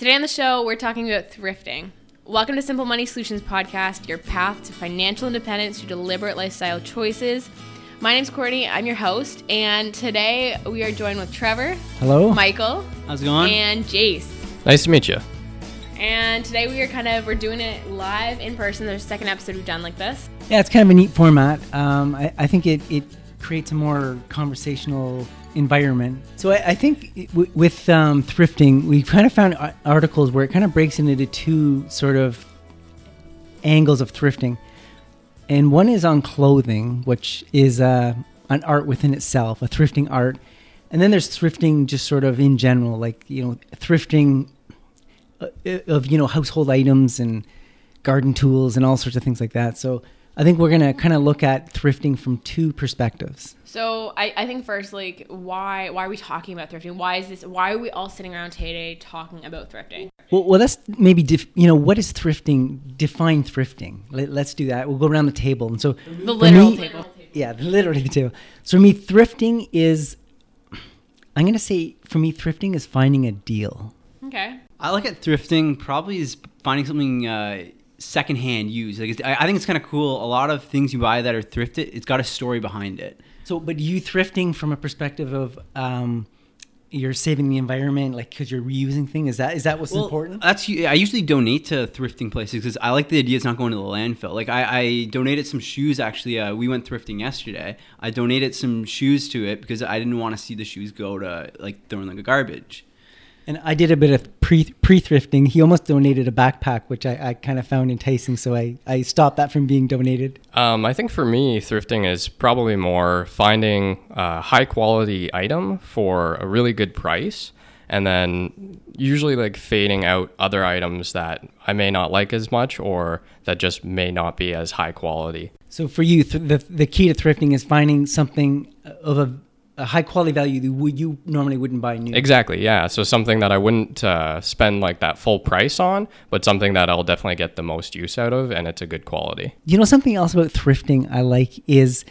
Today on the show, we're talking about thrifting. Welcome to Simple Money Solutions Podcast, your path to financial independence through deliberate lifestyle choices. My name's Courtney, I'm your host, and today we are joined with Trevor, Hello. Michael, How's it going? and Jace. Nice to meet you. And today we are kind of we're doing it live in person. There's a second episode we've done like this. Yeah, it's kind of a neat format. Um, I, I think it, it creates a more conversational environment. So I, I think w- with um, thrifting, we kind of found articles where it kind of breaks into two sort of angles of thrifting. And one is on clothing, which is uh, an art within itself, a thrifting art. And then there's thrifting just sort of in general, like, you know, thrifting uh, of, you know, household items and garden tools and all sorts of things like that. So I think we're going to kind of look at thrifting from two perspectives. So I, I think first, like, why why are we talking about thrifting? Why is this? Why are we all sitting around today talking about thrifting? Well, well let's maybe, def- you know, what is thrifting? Define thrifting. Let, let's do that. We'll go around the table. And so, The literal me- table. Yeah, literally the table. So for me, thrifting is, I'm going to say, for me, thrifting is finding a deal. Okay. I look at thrifting probably is finding something uh, secondhand used. Like it's, I I think it's kind of cool. A lot of things you buy that are thrifted, it's got a story behind it. So, but you thrifting from a perspective of, um, you're saving the environment, like because you're reusing things. Is that is that what's Well, important? That's I usually donate to thrifting places because I like the idea it's not going to the landfill. Like I, I donated some shoes. Actually, uh, we went thrifting yesterday. I donated some shoes to it because I didn't want to see the shoes go to like thrown like a garbage. And I did a bit of pre pre thrifting. He almost donated a backpack, which I, I kind of found enticing, so I, I stopped that from being donated. Um, I think for me, thrifting is probably more finding a high quality item for a really good price, and then usually like fading out other items that I may not like as much or that just may not be as high quality. So for you, th- the the key to thrifting is finding something of a, a high quality value that would you normally wouldn't buy new. Exactly, yeah. So something that I wouldn't uh, spend like that full price on, but something that I'll definitely get the most use out of, and it's a good quality. You know something else about thrifting I like is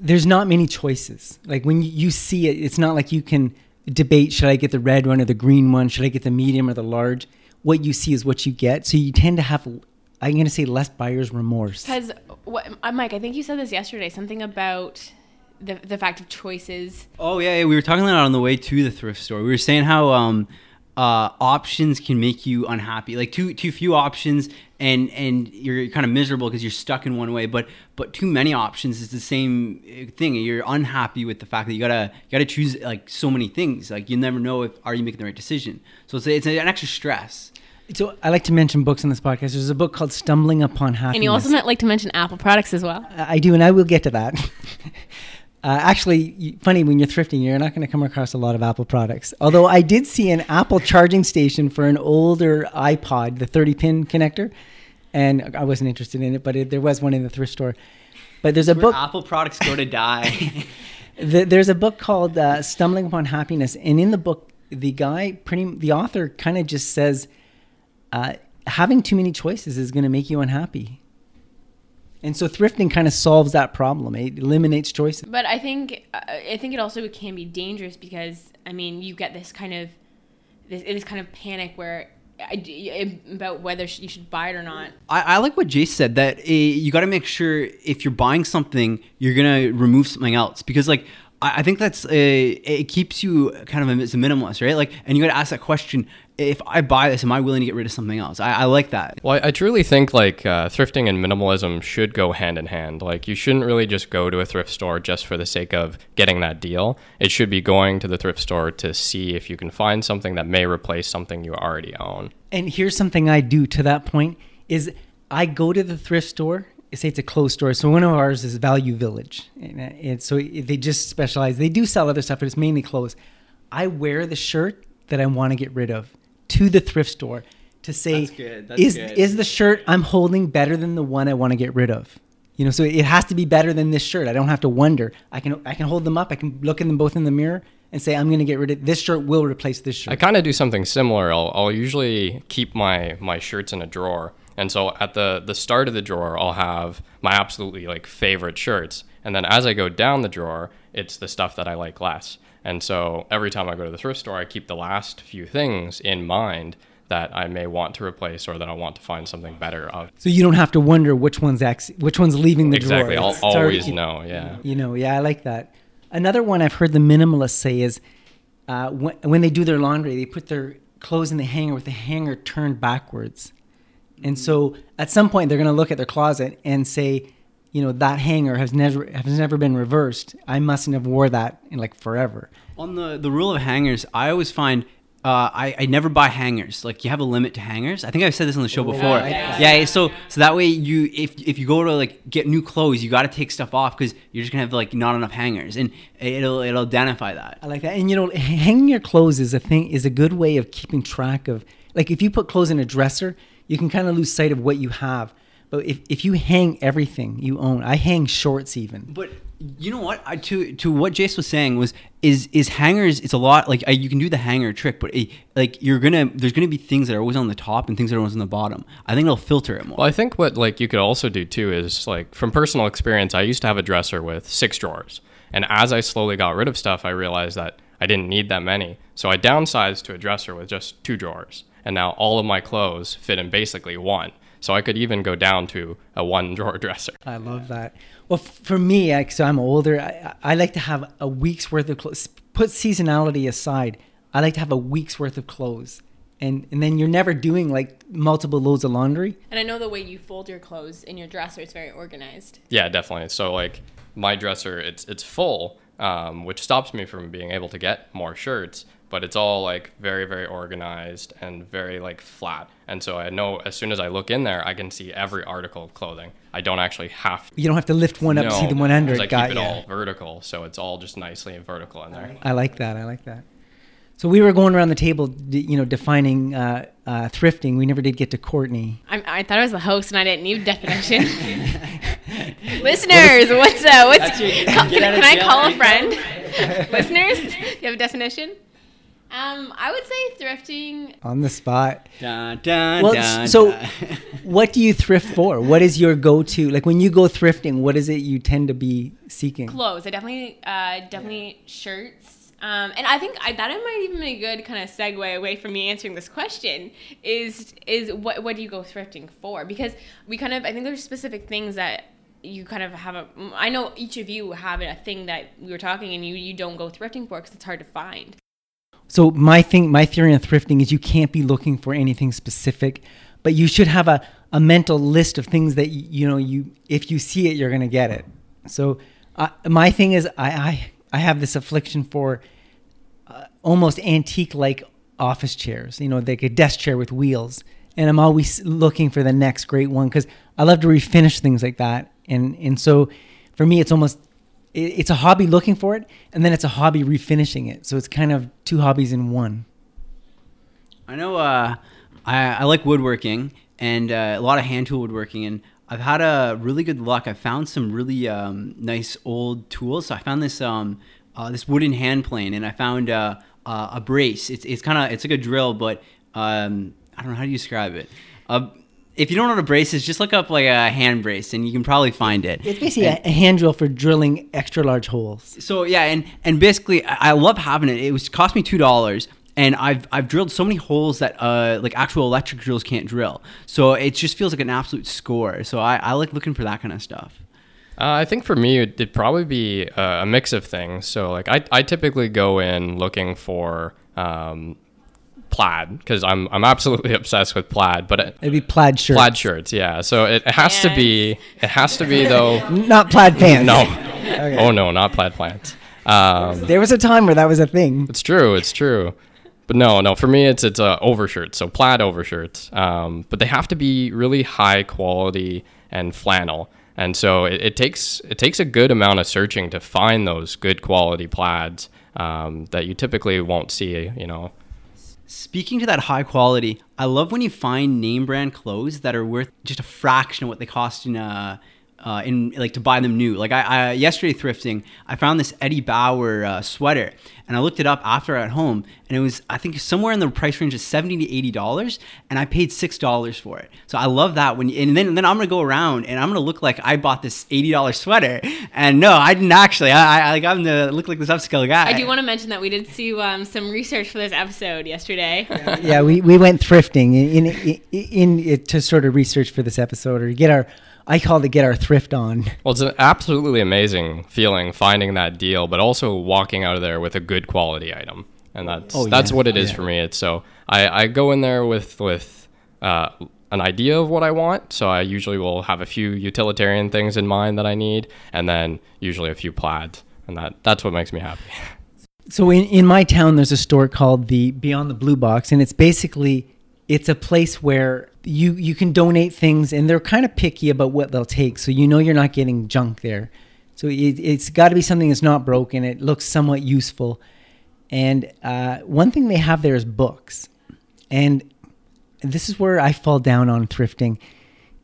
there's not many choices. Like when you, you see it, it's not like you can debate should I get the red one or the green one, should I get the medium or the large. What you see is what you get. So you tend to have I'm going to say less buyer's remorse. Because uh, Mike, I think you said this yesterday. Something about the the fact of choices. Oh yeah, yeah, we were talking about it on the way to the thrift store. We were saying how um, uh, options can make you unhappy. Like too too few options, and and you're kind of miserable because you're stuck in one way. But but too many options is the same uh, thing. You're unhappy with the fact that you gotta you gotta choose like so many things. Like you never know if are you making the right decision. So it's it's an extra stress. So I like to mention books on this podcast. There's a book called Stumbling Upon Happiness. And you also might like to mention Apple products as well. I I do, and I will get to that. uh, actually, funny when you're thrifting, you're not going to come across a lot of Apple products. Although I did see an Apple charging station for an older iPod, the 30 pin connector, and I wasn't interested in it, but it, there was one in the thrift store. But there's a Where book. Apple products go to die. Th there's a book called uh, Stumbling Upon Happiness, and in the book, the guy, pretty, the author, kind of just says, uh, having too many choices is going to make you unhappy. And so thrifting kind of solves that problem. It eliminates choices. But I think uh, I think it also can be dangerous because I mean you get this kind of this this kind of panic where I, about whether you should buy it or not. I, I like what Jace said that uh, you got to make sure if you're buying something, you're gonna remove something else because like I, I think that's uh, it keeps you kind of as a minimalist, right? Like, and you got to ask that question: If I buy this, am I willing to get rid of something else? I, I like that. Well, I, I truly think like uh, thrifting and minimalism should go hand in hand. Like you shouldn't really just go to a thrift store just for the sake of getting that deal. It should be going to the thrift store to see if you can find something that may replace something you already own. And here's something I do to that point is I go to the thrift store. Say it's a clothes store. So one of ours is Value Village, and, uh, and so they just specialize. They do sell other stuff, but it's mainly clothes. I wear the shirt that I want to get rid of to the thrift store to say, That's good, that's is good. is the shirt I'm holding better than the one I want to get rid of? You know, so it has to be better than this shirt. I don't have to wonder. I can I can hold them up. I can look at them both in the mirror and say I'm going to get rid of this shirt. Will replace this shirt. I kind of do something similar. I'll, I'll usually keep my my shirts in a drawer, and so at the the start of the drawer, I'll have my absolutely like favorite shirts, and then as I go down the drawer, it's the stuff that I like less. And so every time I go to the thrift store, I keep the last few things in mind that I may want to replace or that I want to find something better of. So you don't have to wonder which one's ex- which one's leaving the Exactly. drawer. I'll It's already- always know. Yeah. You know, yeah, I like that. Another one I've heard the minimalists say is uh, when, when they do their laundry, they put their clothes in the hanger with the hanger turned backwards. And so at some point, they're going to look at their closet and say, you know, that hanger has never has never been reversed. I mustn't have wore that in like forever. On the the rule of hangers, I always find uh, I, I never buy hangers. Like you have a limit to hangers. I think I've said this on the show before. yeah. Yeah. so so that way you if if you go to like get new clothes, you got to take stuff off because you're just gonna have like not enough hangers, and it'll it'll identify that. I like that. And you know, hanging your clothes is a thing is a good way of keeping track of like if you put clothes in a dresser, you can kind of lose sight of what you have. But if, if you hang everything you own, I hang shorts even. But you know what? I, to to what Jace was saying was is is hangers. It's a lot like uh, you can do the hanger trick, but uh, like you're gonna there's gonna be things that are always on the top and things that are always on the bottom. I think it'll filter it more. Well, I think what like you could also do too is like from personal experience, I used to have a dresser with six drawers, and as I slowly got rid of stuff, I realized that I didn't need that many. So I downsized to a dresser with just two drawers, and now all of my clothes fit in basically one. So I could even go down to a one drawer dresser. I love that. Well, for me, I, so I'm older. I, I like to have a week's worth of clothes. Put seasonality aside. I like to have a week's worth of clothes, and and then you're never doing like multiple loads of laundry. And I know the way you fold your clothes in your dresser is very organized. Yeah, definitely. So like my dresser, it's it's full, um, which stops me from being able to get more shirts. But it's all like very very organized and very like flat. And so I know as soon as I look in there, I can see every article of clothing. I don't actually have to, You don't have to lift one up to see the one under I it. Got keep it ya. all vertical, so it's all just nicely vertical in there. I like that. I like that. So we were going around the table, you know, defining uh, uh, thrifting. We never did get to Courtney. I, I thought I was the host and I didn't need a definition. Listeners, what's uh, what's your- can, can I call a friend? Listeners, do you have a definition? Um, I would say thrifting. On the spot. Dun, dun, Well, dun, so dun. what do you thrift for? What is your go-to? Like when you go thrifting, what is it you tend to be seeking? clothes. I definitely, uh, definitely shirts. Um, and I think I, that might even be a good kind of segue away from me answering this question. Is is what what do you go thrifting for? Because we kind of I think there's specific things that you kind of have a. I know each of you have a thing that we were talking and you you don't go thrifting for because it's hard to find. So my thing, my theory on thrifting is you can't be looking for anything specific, but you should have a, a mental list of things that you, you know you if you see it you're gonna get it. So uh, my thing is I, I I have this affliction for uh, almost antique like office chairs. You know, like a desk chair with wheels, and I'm always looking for the next great one because I love to refinish things like that. And and so for me, it's almost it's a hobby looking for it, and then it's a hobby refinishing it. So it's kind of two hobbies in one. I know uh, I, I like woodworking and uh, a lot of hand tool woodworking, and I've had a really good luck. I found some really um, nice old tools. So I found this um, uh, this wooden hand plane, and I found uh, uh, a brace. It's it's kind of it's like a drill, but um, I don't know how do you describe it. If you don't know what a brace is, just look up like a hand brace, and you can probably find it. It's basically a, a hand drill for drilling extra large holes. So yeah, and and basically, I I love having it. It was cost me two dollars, and I've I've drilled so many holes that uh like actual electric drills can't drill. So it just feels like an absolute score. So I, I like looking for that kind of stuff. Uh, I think for me, it'd it'd probably be uh, a mix of things. So, like, I, I typically go in looking for um, plaid because I'm, I'm absolutely obsessed with plaid, but it, It'd be plaid shirts, plaid shirts, yeah. So it, it has to be, it has to be though. not plaid pants. No, oh no, not plaid pants. Um, There was a time where that was a thing. it's true, it's true. But no, no. For me, it's it's uh, overshirts, so plaid overshirts. Um, but they have to be really high quality and flannel. And so it, it takes it takes a good amount of searching to find those good quality plaids um, that you typically won't see. You know, Speaking to that high quality, I love when you find name brand clothes that are worth just a fraction of what they cost in a uh, in like to buy them new. Like I, I yesterday thrifting, I found this Eddie Bauer uh, sweater, and I looked it up after at home, and it was I think somewhere in the price range of seventy to eighty dollars, and I paid six dollars for it. So I love that when and then then I'm gonna go around and I'm gonna look like I bought this eighty dollars sweater, and no, I didn't actually. I, I like I'm gonna look like this upscale guy. I do want to mention that we did see um, some research for this episode yesterday. yeah, we, we went thrifting in, in, in, in to sort of research for this episode or get our I call it to get our thrift on. Well, it's an absolutely amazing feeling finding that deal, but also walking out of there with a good quality item, and that's Oh, that's yeah. what it is Yeah. for me. It's so I, I go in there with with uh, an idea of what I want. So I usually will have a few utilitarian things in mind that I need, and then usually a few plaids, and that that's what makes me happy. So in, in my town, there's a store called the Beyond the Blue Box, and it's basically it's a place where you you can donate things, and they're kind of picky about what they'll take. So you know you're not getting junk there. So it, it's got to be something that's not broken. It looks somewhat useful. And uh, one thing they have there is books, and this is where I fall down on thrifting.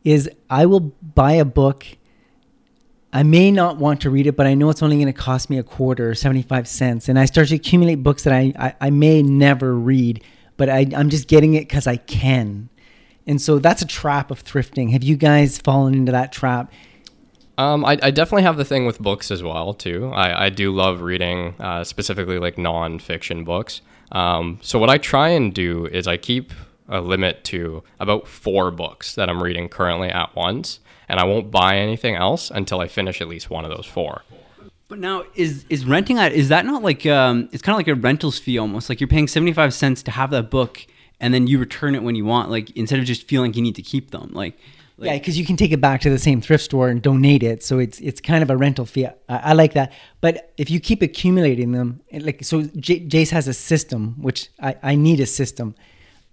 Is I will buy a book I may not want to read it, but I know it's only going to cost me a quarter or 75 cents. And I start to accumulate books that I, I, I may never read, but I, I'm just getting it because I can. And so that's a trap of thrifting. Have you guys fallen into that trap? Um, I, I definitely have the thing with books as well too. I, I do love reading, uh, specifically like non-fiction books. Um, so what I try and do is I keep a limit to about four books that I'm reading currently at once, and I won't buy anything else until I finish at least one of those four. But now is is renting that is that not like um it's kind of like a rentals fee almost like you're paying 75 cents to have that book and then you return it when you want like instead of just feeling you need to keep them like, like yeah, because you can take it back to the same thrift store and donate it. So it's it's kind of a rental fee. I, I like that. But if you keep accumulating them, like so, J- Jace has a system, which I, I need a system.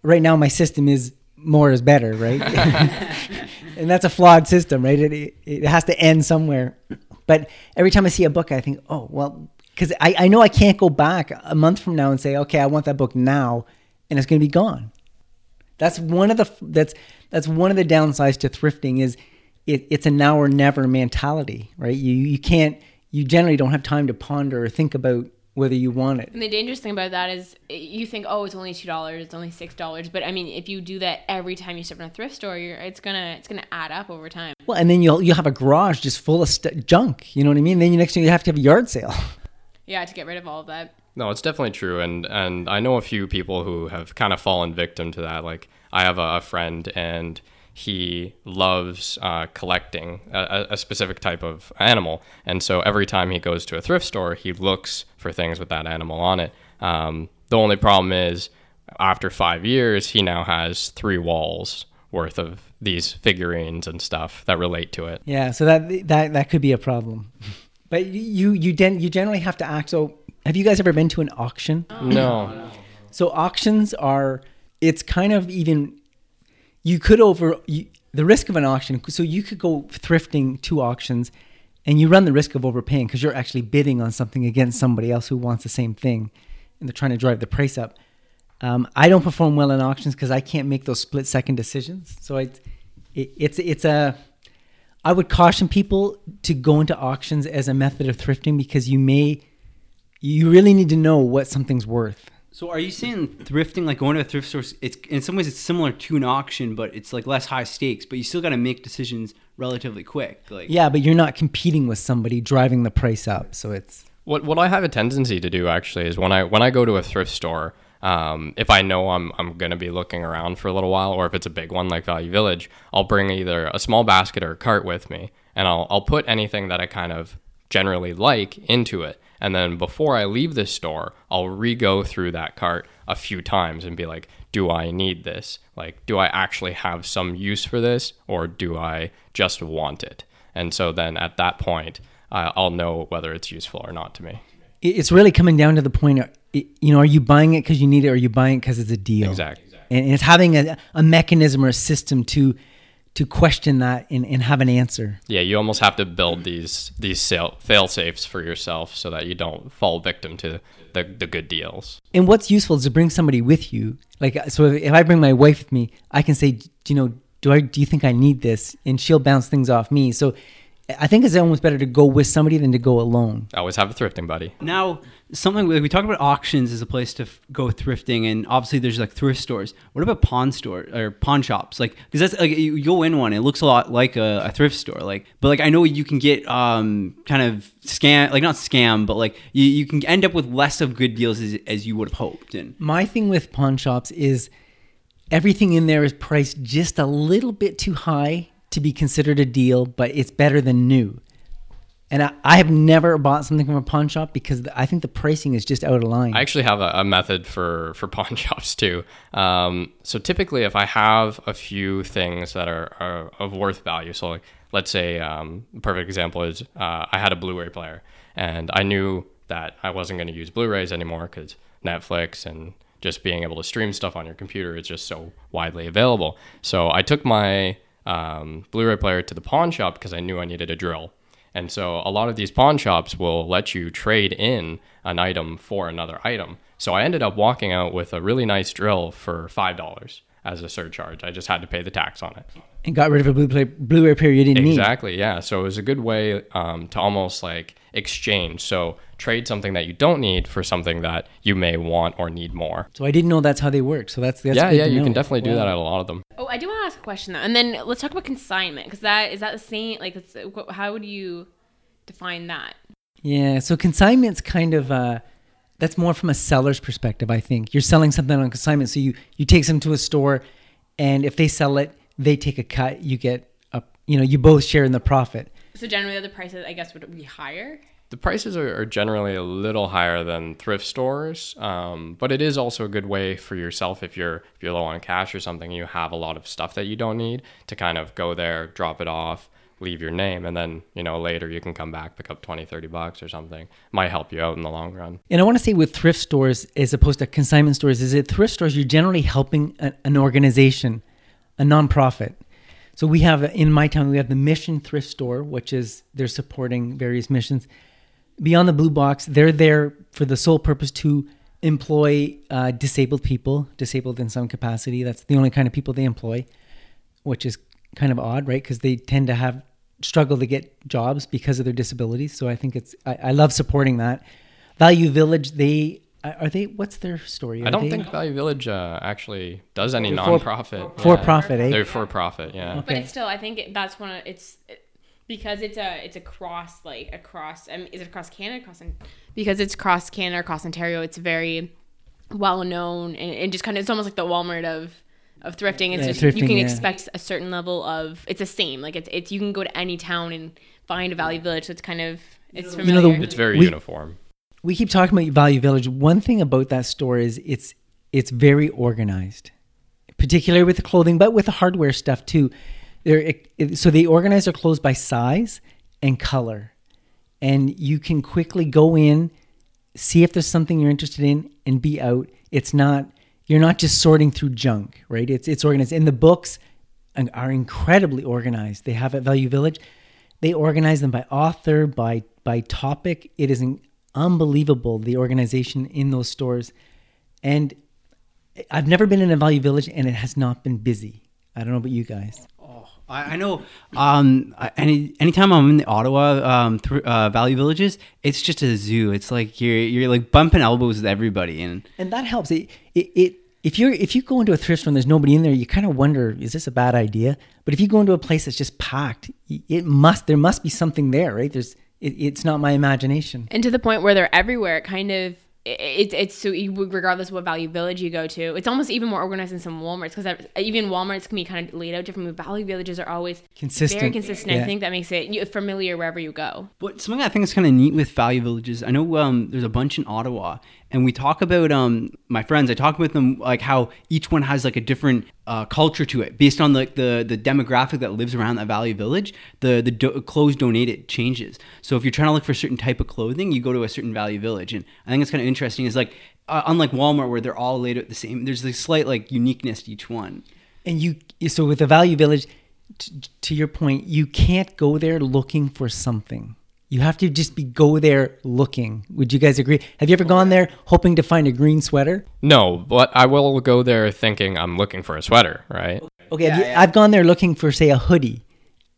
Right now, my system is more is better, right? and that's a flawed system, right? It, it it has to end somewhere. But every time I see a book, I think, oh well, because I, I know I can't go back a month from now and say, okay, I want that book now, and it's going to be gone. That's one of the that's that's one of the downsides to thrifting is it, it's a now or never mentality, right? You you can't you generally don't have time to ponder or think about whether you want it. And the dangerous thing about that is eh, you think, oh, it's only two dollars, it's only six dollars. But I mean, if you do that every time you step in a thrift store, you're, it's gonna it's gonna add up over time. Well, and then you'll you'll have a garage just full of st- junk. You know what I mean? Then you next thing you have to have a yard sale. Yeah, to get rid of all of that. No, it's definitely true, and and I know a few people who have kind of fallen victim to that. Like I have a, a friend, and he loves uh, collecting a, a specific type of animal, and so every time he goes to a thrift store, he looks for things with that animal on it. Um, the only problem is, after five years, he now has three walls worth of these figurines and stuff that relate to it. Yeah, so that that that could be a problem. But you you den- you generally have to act. So, have you guys ever been to an auction? No, So auctions are it's kind of even you could over you, the risk of an auction. So you could go thrifting to auctions, and you run the risk of overpaying because you're actually bidding on something against somebody else who wants the same thing, and they're trying to drive the price up. Um, I don't perform well in auctions because I can't make those split second decisions. So I, it, it's it's a I would caution people to go into auctions as a method of thrifting because you may you really need to know what something's worth. So are you saying thrifting, like going to a thrift store, it's in some ways it's similar to an auction, but it's like less high stakes, but you still got to make decisions relatively quick. Like Yeah, but you're not competing with somebody driving the price up. So it's What what I have a tendency to do actually is when I when I go to a thrift store, um, if I know I'm I'm gonna be looking around for a little while, or if it's a big one like Value Village, I'll bring either a small basket or a cart with me, and I'll I'll put anything that I kind of generally like into it, and then before I leave this store, I'll re-go through that cart a few times and be like, do I need this? Like, do I actually have some use for this, or do I just want it? And so then at that point, uh, I'll know whether it's useful or not to me. it's really coming down to the point. Of, you know, are you buying it because you need it, or are you buying it because it's a deal? Exactly. And it's having a, a mechanism or a system to to question that and, and have an answer. Yeah, you almost have to build these these sale, fail safes for yourself so that you don't fall victim to the, the good deals. And what's useful is to bring somebody with you. Like, so if, if I bring my wife with me, I can say, "Do you know, do I do you think I need this? And she'll bounce things off me. So I think it's almost better to go with somebody than to go alone. Always have a thrifting buddy. Now, something like we talk about auctions as a place to f- go thrifting, and obviously there's like thrift stores. What about pawn store or pawn shops? Like, because that's like you, go in one, it looks a lot like a, a thrift store. Like, but like I know you can get um kind of scam, like not scam, but like you, you can end up with less of good deals as, as you would have hoped. And My thing with pawn shops is everything in there is priced just a little bit too high to be considered a deal, but it's better than new. And I, I have never bought something from a pawn shop because I think the pricing is just out of line. I actually have a, a method for for pawn shops too. Um, so typically, if I have a few things that are, are of worth value, so like let's say um, a perfect example is uh, I had a Blu-ray player, and I knew that I wasn't going to use Blu-rays anymore because Netflix and just being able to stream stuff on your computer is just so widely available. So I took my um, Blu-ray player to the pawn shop because I knew I needed a drill. And so a lot of these pawn shops will let you trade in an item for another item. So I ended up walking out with a really nice drill for $5 as a surcharge. I just had to pay the tax on it. and got rid of a Blu-ray, Blu-ray player you didn't need. Exactly, yeah. So it was a good way um, to almost like exchange. So trade something that you don't need for something that you may want or need more. So I didn't know that's how they work. So that's, that's yeah, good yeah, to you know. can definitely do Wow. that at a lot of them. Oh, I do want to ask a question though, and then let's talk about consignment because that is that the same. Like, it's, how would you define that? Yeah, so consignment's kind of uh, that's more from a seller's perspective. I think you're selling something on consignment, so you you take them to a store, and if they sell it, they take a cut. You get a you know you both share in the profit. So generally, the prices I guess would be higher. The prices are, are generally a little higher than thrift stores, um, but it is also a good way for yourself if you're if you're low on cash or something, you have a lot of stuff that you don't need to kind of go there, drop it off, leave your name, and then you know later you can come back, pick up 20, 30 bucks or something. Might help you out in the long run. And I want to say with thrift stores as opposed to consignment stores is it thrift stores you're generally helping a, an organization, a nonprofit. So we have in my town we have the Mission Thrift Store, which is they're supporting various missions. Beyond the Blue Box, they're there for the sole purpose to employ uh, disabled people, disabled in some capacity. That's the only kind of people they employ, which is kind of odd, right? Because they tend to have struggle to get jobs because of their disabilities. So I think it's I, I love supporting that. Value Village, they are they. What's their story? I don't they think Value Village uh, actually does any They're for- nonprofit. for Yeah. profit, eh? They're for profit, yeah. But it's still, I think it, that's one of it's because it's a it's across like across. I mean, is it across Canada? Across because it's across Canada, across Ontario. It's very well known and, and just kind of it's almost like the Walmart of of thrifting. It's Yeah, just you can yeah. expect a certain level of it's the same. Like it's it's you can go to any town and find a Value Village. So it's kind of it's know, familiar. the- It's very We- uniform. We keep talking about Value Village. One thing about that store is it's it's very organized, particularly with the clothing, but with the hardware stuff too. They're, it, so they organize their clothes by size and color, and you can quickly go in, see if there's something you're interested in, and be out. It's not you're not just sorting through junk, right? It's it's organized. And the books are- are incredibly organized. They have at Value Village. They organize them by author, by by topic. It is an unbelievable the organization in those stores, and I've never been in a Value Village and it has not been busy. I don't know about you guys. I, I know. Um, any anytime I'm in the Ottawa um, uh, Value Villages, it's just a zoo. It's like you're you're like bumping elbows with everybody, and and that helps. It, it, it if you're if you go into a thrift store and there's nobody in there, you kind of wonder, is this a bad idea? But if you go into a place that's just packed, it must there must be something there, right? There's it, it's not my imagination. and to the point where they're everywhere. It kind of it, it's so regardless of what value village you go to, it's almost even more organized than some WalMarts because even WalMarts can be kind of laid out differently. Value villages are always Consistent. very consistent. Yeah. I think that makes it familiar wherever you go. But something I think is kind of neat with value villages, I know um, there's a bunch in Ottawa, and we talk about um, my friends. I talk with them like how each one has like a different uh, culture to it based on like the the demographic that lives around that value village. The the do- clothes donated changes. So if you're trying to look for a certain type of clothing, you go to a certain value village, and I think it's kind of interesting. Is like uh, unlike Walmart where they're all laid out the same. There's a slight like uniqueness to each one. And you so with the Value Village, t- to your point, you can't go there looking for something. You have to just be go there looking. Would you guys agree? Have you ever gone there hoping to find a green sweater? No, but I will go there thinking I'm looking for a sweater, right? Okay, have you, I've gone there looking for say a hoodie,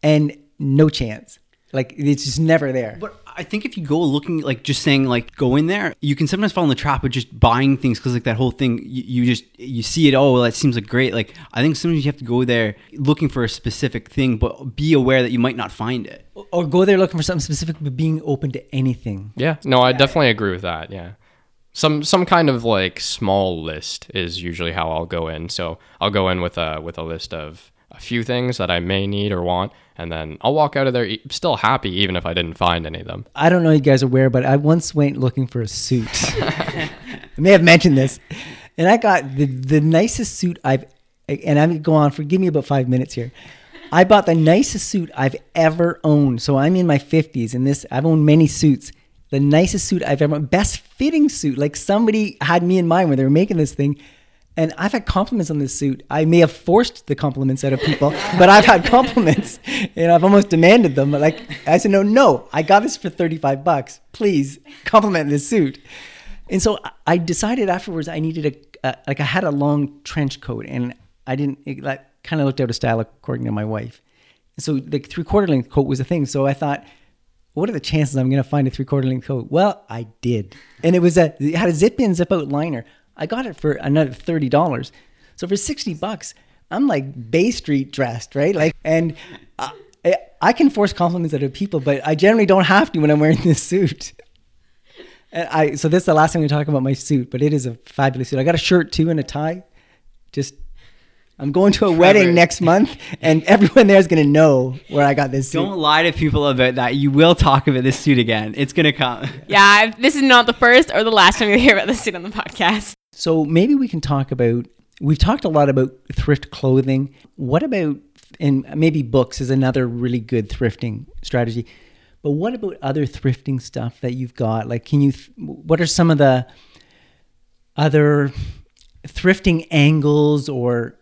and no chance. Like it's just never there. But I think if you go looking, like just saying, like go in there, you can sometimes fall in the trap of just buying things because like that whole thing, you, you just you see it. Oh, well, that seems like great. Like I think sometimes you have to go there looking for a specific thing, but be aware that you might not find it. or go there looking for something specific, but being open to anything. Yeah, no, I definitely agree with that. Yeah, some some kind of like small list is usually how I'll go in. So I'll go in with a with a list of a few things that I may need or want, and then I'll walk out of there still happy, even if I didn't find any of them. I don't know if you guys are aware, but I once went looking for a suit. I may have mentioned this, and I got the the nicest suit I've. And I'm go on. Forgive me about five minutes here. I bought the nicest suit I've ever owned. So I'm in my 50s, and this I've owned many suits. The nicest suit I've ever, best fitting suit. Like somebody had me in mind when they were making this thing, and I've had compliments on this suit. I may have forced the compliments out of people, but I've had compliments, and I've almost demanded them. But like I said, no, no, I got this for 35 bucks. Please compliment this suit. And so I- decided afterwards I needed a, a like I had a long trench coat, and I didn't it, like kind of looked out of style according to my wife. And so the three quarter length coat was a thing. So I thought, what are the chances I'm going to find a three quarter length coat? Well, I did, and it was a it had a zip in zip out liner. I got it for another thirty dollars. So for sixty bucks, I'm like Bay Street dressed, right? Like, and I, I can force compliments out of people, but I generally don't have to when I'm wearing this suit. And I so this is the last time we talk about my suit, but it is a fabulous suit. I got a shirt too and a tie. Just I'm going to a wedding next month, and everyone there is going to know where I got this suit. Don't lie to people about that. You will talk about this suit again. It's gonna come. Yeah, this is not the first or the last time you hear about this suit on the podcast. So maybe we can talk about. We've talked a lot about thrift clothing. What about and maybe books is another really good thrifting strategy. But what about other thrifting stuff that you've got? Like, can you? What are some of the other thrifting angles, or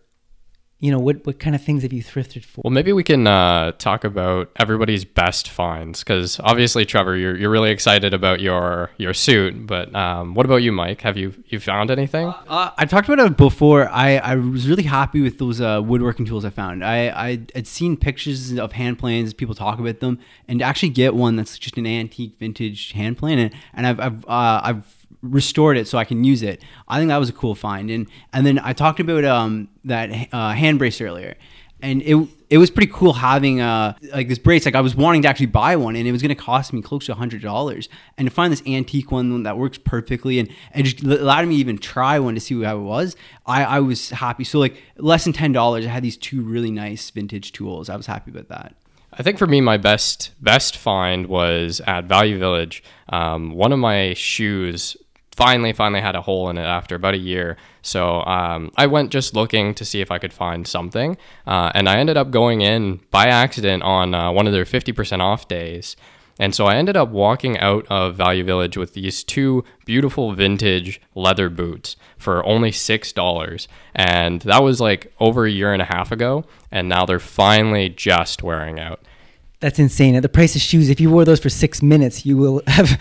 you know, what what kind of things have you thrifted for? Well, maybe we can uh, talk about everybody's best finds because obviously, Trevor, you're, you're really excited about your your suit. But um, what about you, Mike? Have you you found anything? Uh, I talked about it before. I, I was really happy with those uh, woodworking tools I found. I, I had seen pictures of hand planes, people talk about them, and to actually get one that's just an antique vintage hand plane, and, and I've I've, uh, I've restored it so I can use it. I think that was a cool find. And and then I talked about um that uh, hand brace earlier, and it it was pretty cool having uh like this brace. Like I was wanting to actually buy one, and it was going to cost me close to hundred dollars. And to find this antique one that works perfectly, and and just allowed me even try one to see how it was, I I was happy. So like less than ten dollars, I had these two really nice vintage tools. I was happy about that. I think for me, my best best find was at Value Village. Um, one of my shoes finally finally had a hole in it after about a year. So um, I went just looking to see if I could find something, uh, and I ended up going in by accident on uh, one of their fifty percent off days. And so I ended up walking out of Value Village with these two beautiful vintage leather boots for only $6. And that was like over a year and a half ago. And now they're finally just wearing out. That's insane. At the price of shoes, if you wore those for six minutes, you will have,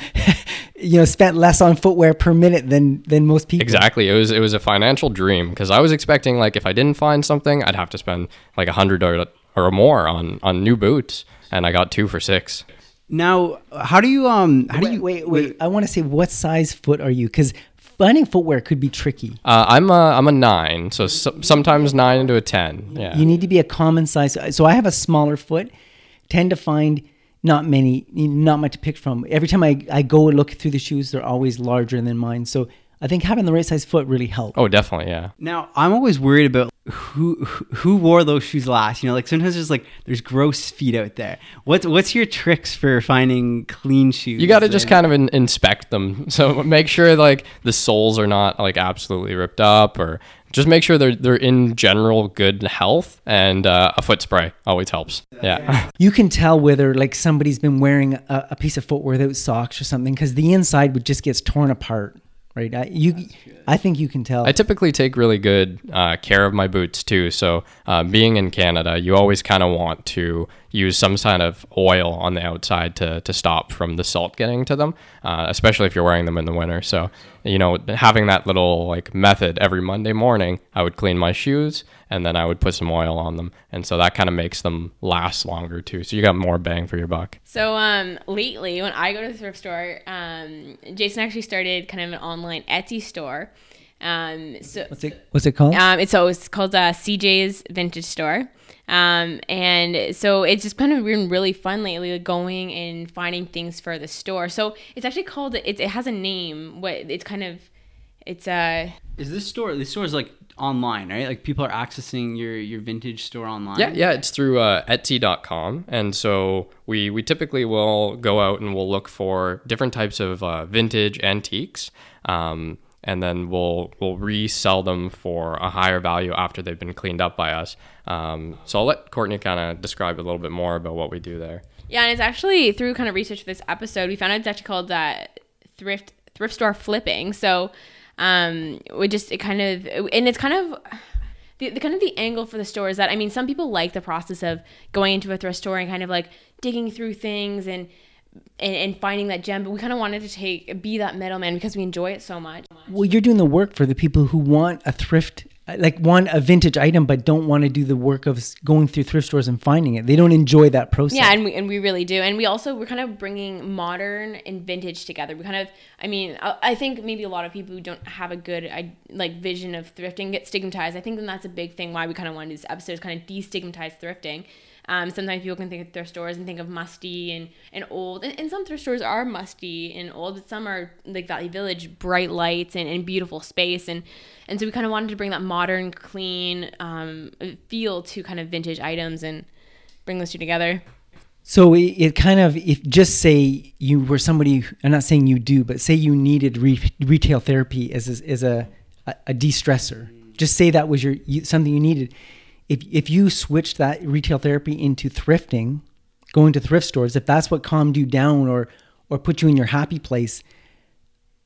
you know, spent less on footwear per minute than than most people. Exactly. It was it was a financial dream because I was expecting like if I didn't find something, I'd have to spend like a hundred or or more on on new boots, and I got two for six. Now, how do you um how do Wait, you wait, wait. I want to say, what size foot are you? Because finding footwear could be tricky. Uh, I'm a I'm a nine, so, so sometimes nine into a ten. Yeah. You need to be a common size. So I have a smaller foot. Tend to find not many, not much to pick from. Every time I, I go and look through the shoes, they're always larger than mine. So I think having the right size foot really helps. oh, definitely. Yeah. Now, I'm always worried about who who- who wore those shoes last. You know, like sometimes there's like there's gross feet out there. What's what's your tricks for finding clean shoes? You got to just kind of in, inspect them. So make sure like the soles are not like absolutely ripped up, or just make sure they're they're in general good health. And uh, a foot spray always helps. Yeah. You can tell whether like somebody's been wearing a, a piece of footwear without socks or something because the inside would just gets torn apart, right? I, you, I think you can tell. I typically take really good uh, care of my boots too. So, uh, being in Canada, you always kind of want to use some kind of oil on the outside to, to stop from the salt getting to them, uh, especially if you're wearing them in the winter. So, you know, having that little like method every Monday morning, I would clean my shoes and then I would put some oil on them. And so that kind of makes them last longer too. So you got more bang for your buck. So um, lately, when I go to the thrift store, um, Jason actually started kind of an online Etsy store. Um, so What's it What's it called? Um, it's so it's called uh, CJ's Vintage Store. Um, and so it's just kind of been really fun lately, like going and finding things for the store. So it's actually called it. It has a name. What it's kind of, it's uh Is this store? This store is like online, right? Like people are accessing your your vintage store online. Yeah, yeah, it's through uh, Etsy.com, and so we we typically will go out and we'll look for different types of uh, vintage antiques, um, and then we'll we'll resell them for a higher value after they've been cleaned up by us. Um, so I'll let Courtney kind of describe a little bit more about what we do there. Yeah, and it's actually through kind of research for this episode, we found out it's actually called uh, thrift thrift store flipping. So um, we just it kind of and it's kind of the, the kind of the angle for the store is that I mean some people like the process of going into a thrift store and kind of like digging through things and and, and finding that gem, but we kind of wanted to take be that middleman because we enjoy it so much. well, you're doing the work for the people who want a thrift, like want a vintage item, but don't want to do the work of going through thrift stores and finding it. They don't enjoy that process. Yeah, and we, and we really do. And we also, we're kind of bringing modern and vintage together. We kind of, I mean, I, I think maybe a lot of people who don't have a good I, like vision of thrifting get stigmatized. I think then that's a big thing why we kind of wanted this episode is kind of destigmatize thrifting. Um, sometimes people can think of thrift stores and think of musty and, and old. And, and some thrift stores are musty and old, but some are like Value Village, bright lights and, and beautiful space. And, and so we kind of wanted to bring that modern, clean um, feel to kind of vintage items and bring those two together. So it, it kind of, if just say you were somebody, I'm not saying you do, but say you needed re- retail therapy as a, as a, a, de-stressor. Just say that was your you, something you needed. If if you switched that retail therapy into thrifting, going to thrift stores, if that's what calmed you down or or put you in your happy place,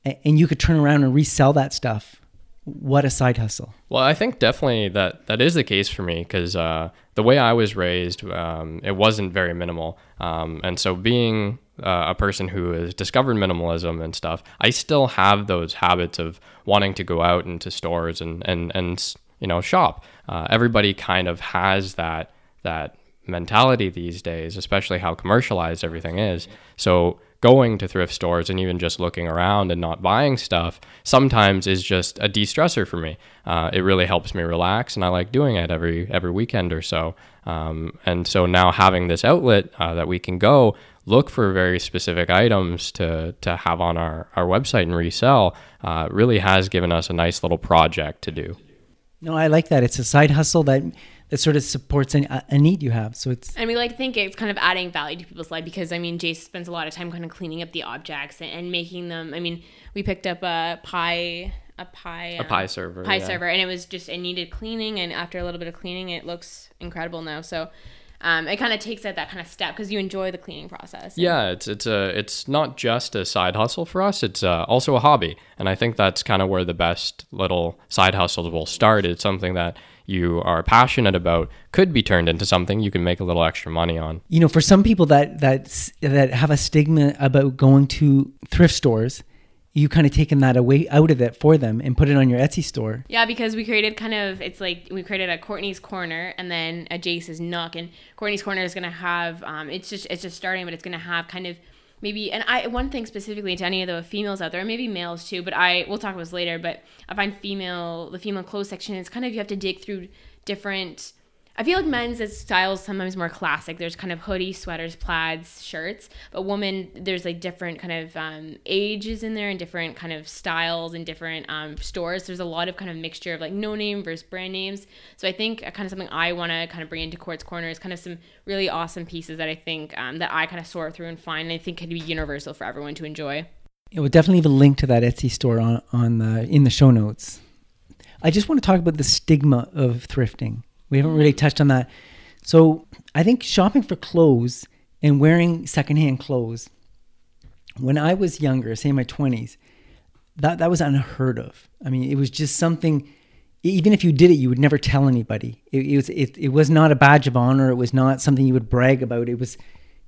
and you could turn around and resell that stuff, what a side hustle. Well, I think definitely that that is the case for me because uh, the way I was raised, um, it wasn't very minimal, um, and so being uh, a person who has discovered minimalism and stuff, I still have those habits of wanting to go out into stores and and and you know shop. Uh, everybody kind of has that that mentality these days, especially how commercialized everything is. So going to thrift stores and even just looking around and not buying stuff sometimes is just a de-stressor for me. Uh, it really helps me relax, and I like doing it every every weekend or so. Um, and so now having this outlet uh, that we can go look for very specific items to to have on our our website and resell uh, really has given us a nice little project to do. No, I like that. It's a side hustle that that sort of supports an, a, a need you have. So it's And we like to think it's kind of adding value to people's life because I mean, Jace spends a lot of time kind of cleaning up the objects and, and making them. I mean, we picked up a pie, a pie, A pie server, pie yeah. server, and it was just it needed cleaning, and after a little bit of cleaning, it looks incredible now. So. Um, it kind of takes that that kind of step because you enjoy the cleaning process. Yeah, it's it's a it's not just a side hustle for us. It's uh, also a hobby, and I think that's kind of where the best little side hustles will start. It's something that you are passionate about could be turned into something you can make a little extra money on. you know, for some people that that that have a stigma about going to thrift stores, you kind of taken that away out of it for them and put it on your Etsy store. Yeah, because we created kind of it's like we created a Courtney's corner and then a Jace's nook, and Courtney's corner is gonna have um, it's just it's just starting, but it's gonna have kind of maybe and I one thing specifically to any of the females out there, maybe males too, but I we'll talk about this later. But I find female the female clothes section is kind of you have to dig through different. I feel like men's is styles sometimes more classic. There's kind of hoodies, sweaters, plaids, shirts. But women, there's like different kind of um, ages in there and different kind of styles and different um, stores. There's a lot of kind of mixture of like no name versus brand names. So I think uh, kind of something I want to kind of bring into Quartz Corner is kind of some really awesome pieces that I think um, that I kind of sort through and find. And I think could be universal for everyone to enjoy. It will definitely leave a link to that Etsy store on on the in the show notes. I just want to talk about the stigma of thrifting. We haven't really touched on that. So I think shopping for clothes and wearing secondhand clothes. When I was younger, say in my twenties, that that was unheard of. I mean, it was just something. even if you did it, you would never tell anybody. It, it was it, it was not a badge of honor. It was not something you would brag about. It was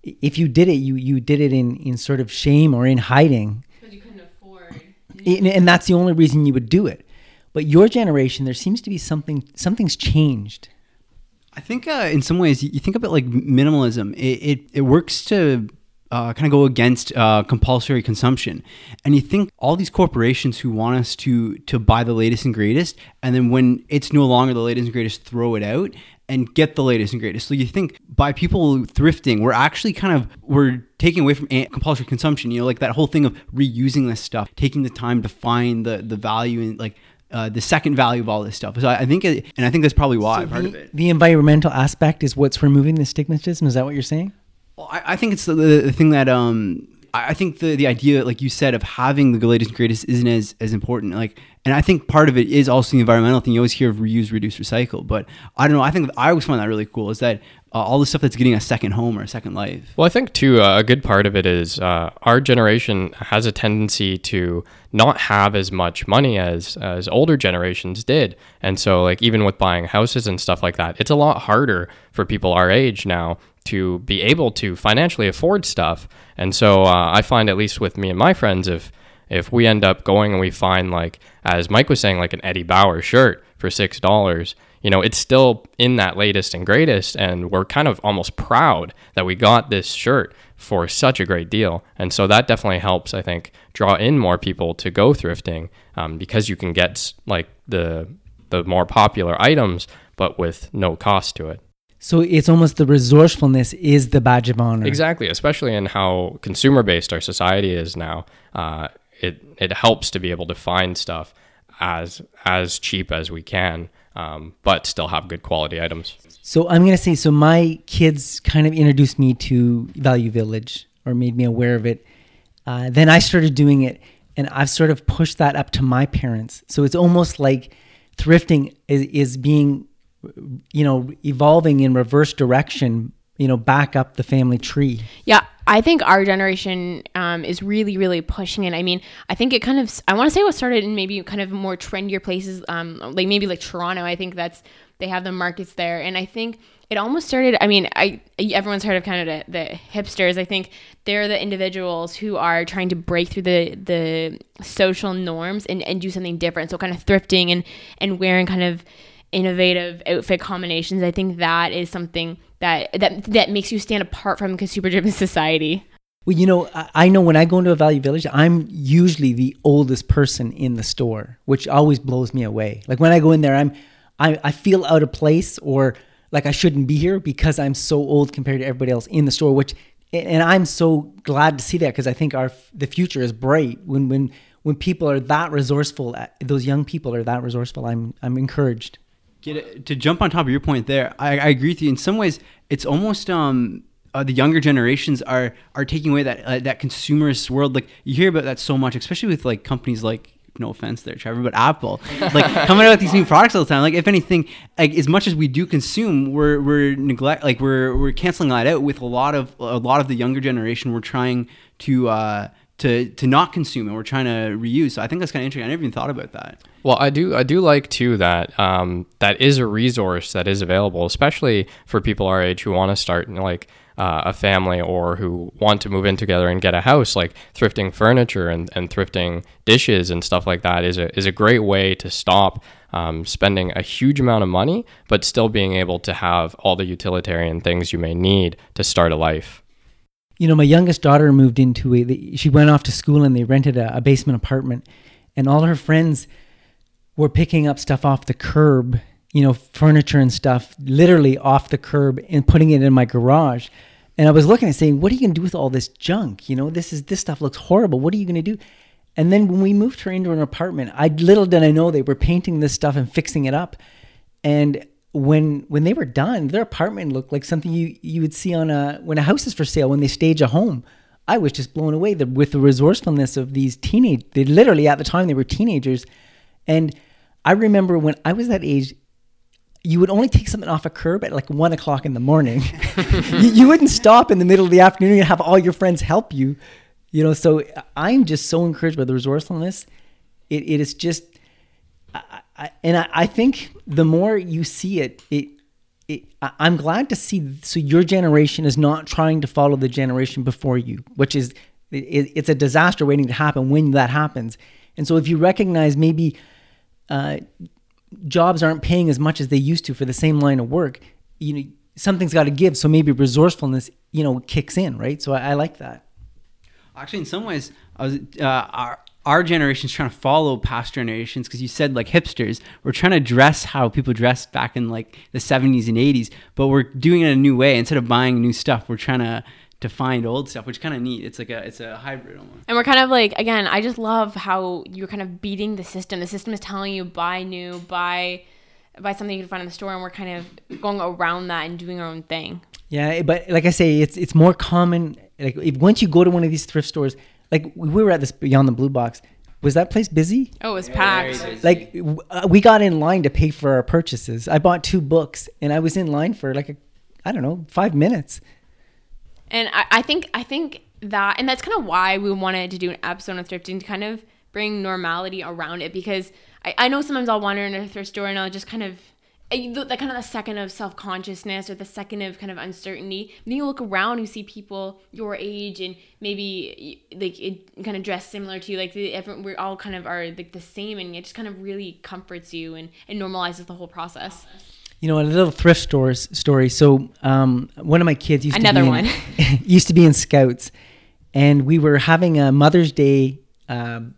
if you did it, you you did it in in sort of shame or in hiding. Because you couldn't afford. And that's the only reason you would do it. But your generation, there seems to be something something's changed. I think uh, in some ways you think about like minimalism. It it, it works to uh, kind of go against uh, compulsory consumption, and you think all these corporations who want us to to buy the latest and greatest, and then when it's no longer the latest and greatest, throw it out and get the latest and greatest. So you think by people thrifting, we're actually kind of we're taking away from compulsory consumption. You know, like that whole thing of reusing this stuff, taking the time to find the the value in like uh, the second value of all this stuff. So I, I think, it, and I think that's probably why So part the, of it. the environmental aspect is what's removing the stigmatism. Is that what you're saying? Well, I, I think it's the, the thing that um, I think the the idea, like you said, of having the latest and greatest isn't as as important. Like, and I think part of it is also the environmental thing. You always hear of reuse, reduce, recycle, but I don't know. I think I always find that really cool. Is that uh, all the stuff that's getting a second home or a second life? Well, I think too uh, a good part of it is uh, our generation has a tendency to not have as much money as as older generations did, and so like even with buying houses and stuff like that, it's a lot harder for people our age now to be able to financially afford stuff. And so uh, I find at least with me and my friends, if if we end up going and we find like as Mike was saying, like an Eddie Bauer shirt for six dollars you know, it's still in that latest and greatest. And we're kind of almost proud that we got this shirt for such a great deal. And so that definitely helps, I think, draw in more people to go thrifting um, because you can get like the the more popular items, but with no cost to it. So it's almost the resourcefulness is the badge of honor. Exactly, especially in how consumer based our society is now. Uh, it it helps to be able to find stuff as as cheap as we can um, but still have good quality items. So I'm gonna say so. My kids kind of introduced me to Value Village or made me aware of it. Uh, then I started doing it, and I've sort of pushed that up to my parents. So it's almost like thrifting is, is being, you know, evolving in reverse direction. You know, back up the family tree. Yeah, I think our generation um, is really, really pushing it. I mean, I think it kind of, I want to say what started in maybe kind of more trendier places, um, like maybe like Toronto. I think that's, they have the markets there. And I think it almost started, I mean, I everyone's heard of kind of the, the hipsters. I think they're the individuals who are trying to break through the, the social norms and, and do something different. So kind of thrifting and, and wearing kind of innovative outfit combinations. I think that is something that that that makes you stand apart from consumer driven society. Well, you know, I know when I go into a value village, I'm usually the oldest person in the store, which always blows me away. Like when I go in there, I'm I, I feel out of place or like I shouldn't be here because I'm so old compared to everybody else in the store, which and I'm so glad to see that because I think our the future is bright when when when people are that resourceful, uh, those young people are that resourceful. I'm I'm encouraged. Get it, to jump on top of your point there, I, I agree with you. In some ways, it's almost um, uh, the younger generations are are taking away that uh, that consumerist world. Like you hear about that so much, especially with like companies like no offense there, Trevor, but Apple, like coming out with these new products all the time. Like if anything, like as much as we do consume, we're we're neglect like we're we're canceling that out with a lot of a lot of the younger generation. We're trying to. Uh, to to not consume and we're trying to reuse. So I think that's kind of interesting. I never even thought about that. Well, I do I do like too that um, that is a resource that is available, especially for people our age who want to start like uh, a family or who want to move in together and get a house. Like thrifting furniture and, and thrifting dishes and stuff like that is a is a great way to stop. Um, spending a huge amount of money, but still being able to have all the utilitarian things you may need to start a life you know, my youngest daughter moved into a, she went off to school and they rented a, a basement apartment and all her friends were picking up stuff off the curb, you know, furniture and stuff literally off the curb and putting it in my garage. And I was looking at saying, what are you going to do with all this junk? You know, this is, this stuff looks horrible. What are you going to do? And then when we moved her into an apartment, I little did I know they were painting this stuff and fixing it up. And when when they were done, their apartment looked like something you you would see on a when a house is for sale when they stage a home. I was just blown away the, with the resourcefulness of these teenage. They literally at the time they were teenagers, and I remember when I was that age, you would only take something off a curb at like one o'clock in the morning. you, you, wouldn't stop in the middle of the afternoon and have all your friends help you. You know, so I'm just so encouraged by the resourcefulness. It, it is just I, and I, I think the more you see it, it, it, I- I'm glad to see. So your generation is not trying to follow the generation before you, which is it, it's a disaster waiting to happen when that happens. And so if you recognize maybe uh, jobs aren't paying as much as they used to for the same line of work, you know something's got to give. So maybe resourcefulness, you know, kicks in, right? So I, I like that. Actually, in some ways, I was, uh, our our generation's trying to follow past generations because you said like hipsters. We're trying to dress how people dressed back in like the '70s and '80s, but we're doing it in a new way. Instead of buying new stuff, we're trying to to find old stuff, which kind of neat. It's like a it's a hybrid almost. And we're kind of like, again, I just love how you're kind of beating the system. The system is telling you buy new, buy buy something you can find in the store, and we're kind of going around that and doing our own thing. Yeah, but like I say, it's it's more common. Like if, once you go to one of these thrift stores, like we were at this Beyond the Blue Box, was that place busy? Oh, it was packed. Like w- uh, we got in line to pay for our purchases. I bought two books, and I was in line for like a, I don't know, five minutes. And I, I think I think that and that's kind of why we wanted to do an episode on thrifting to kind of bring normality around it because I, I know sometimes I'll wander in a thrift store and I'll just kind of the, the kind of the second of self consciousness or the second of kind of uncertainty. Then you look around, you see people your age and maybe like it kind of dress similar to you, like the, everyone, we're all kind of are like the same, and it just kind of really comforts you and, and normalizes the whole process. You know, a little thrift stores story. So um, one of my kids used Another to be one. in, used to be in Scouts, and we were having a Mother's Day. Um,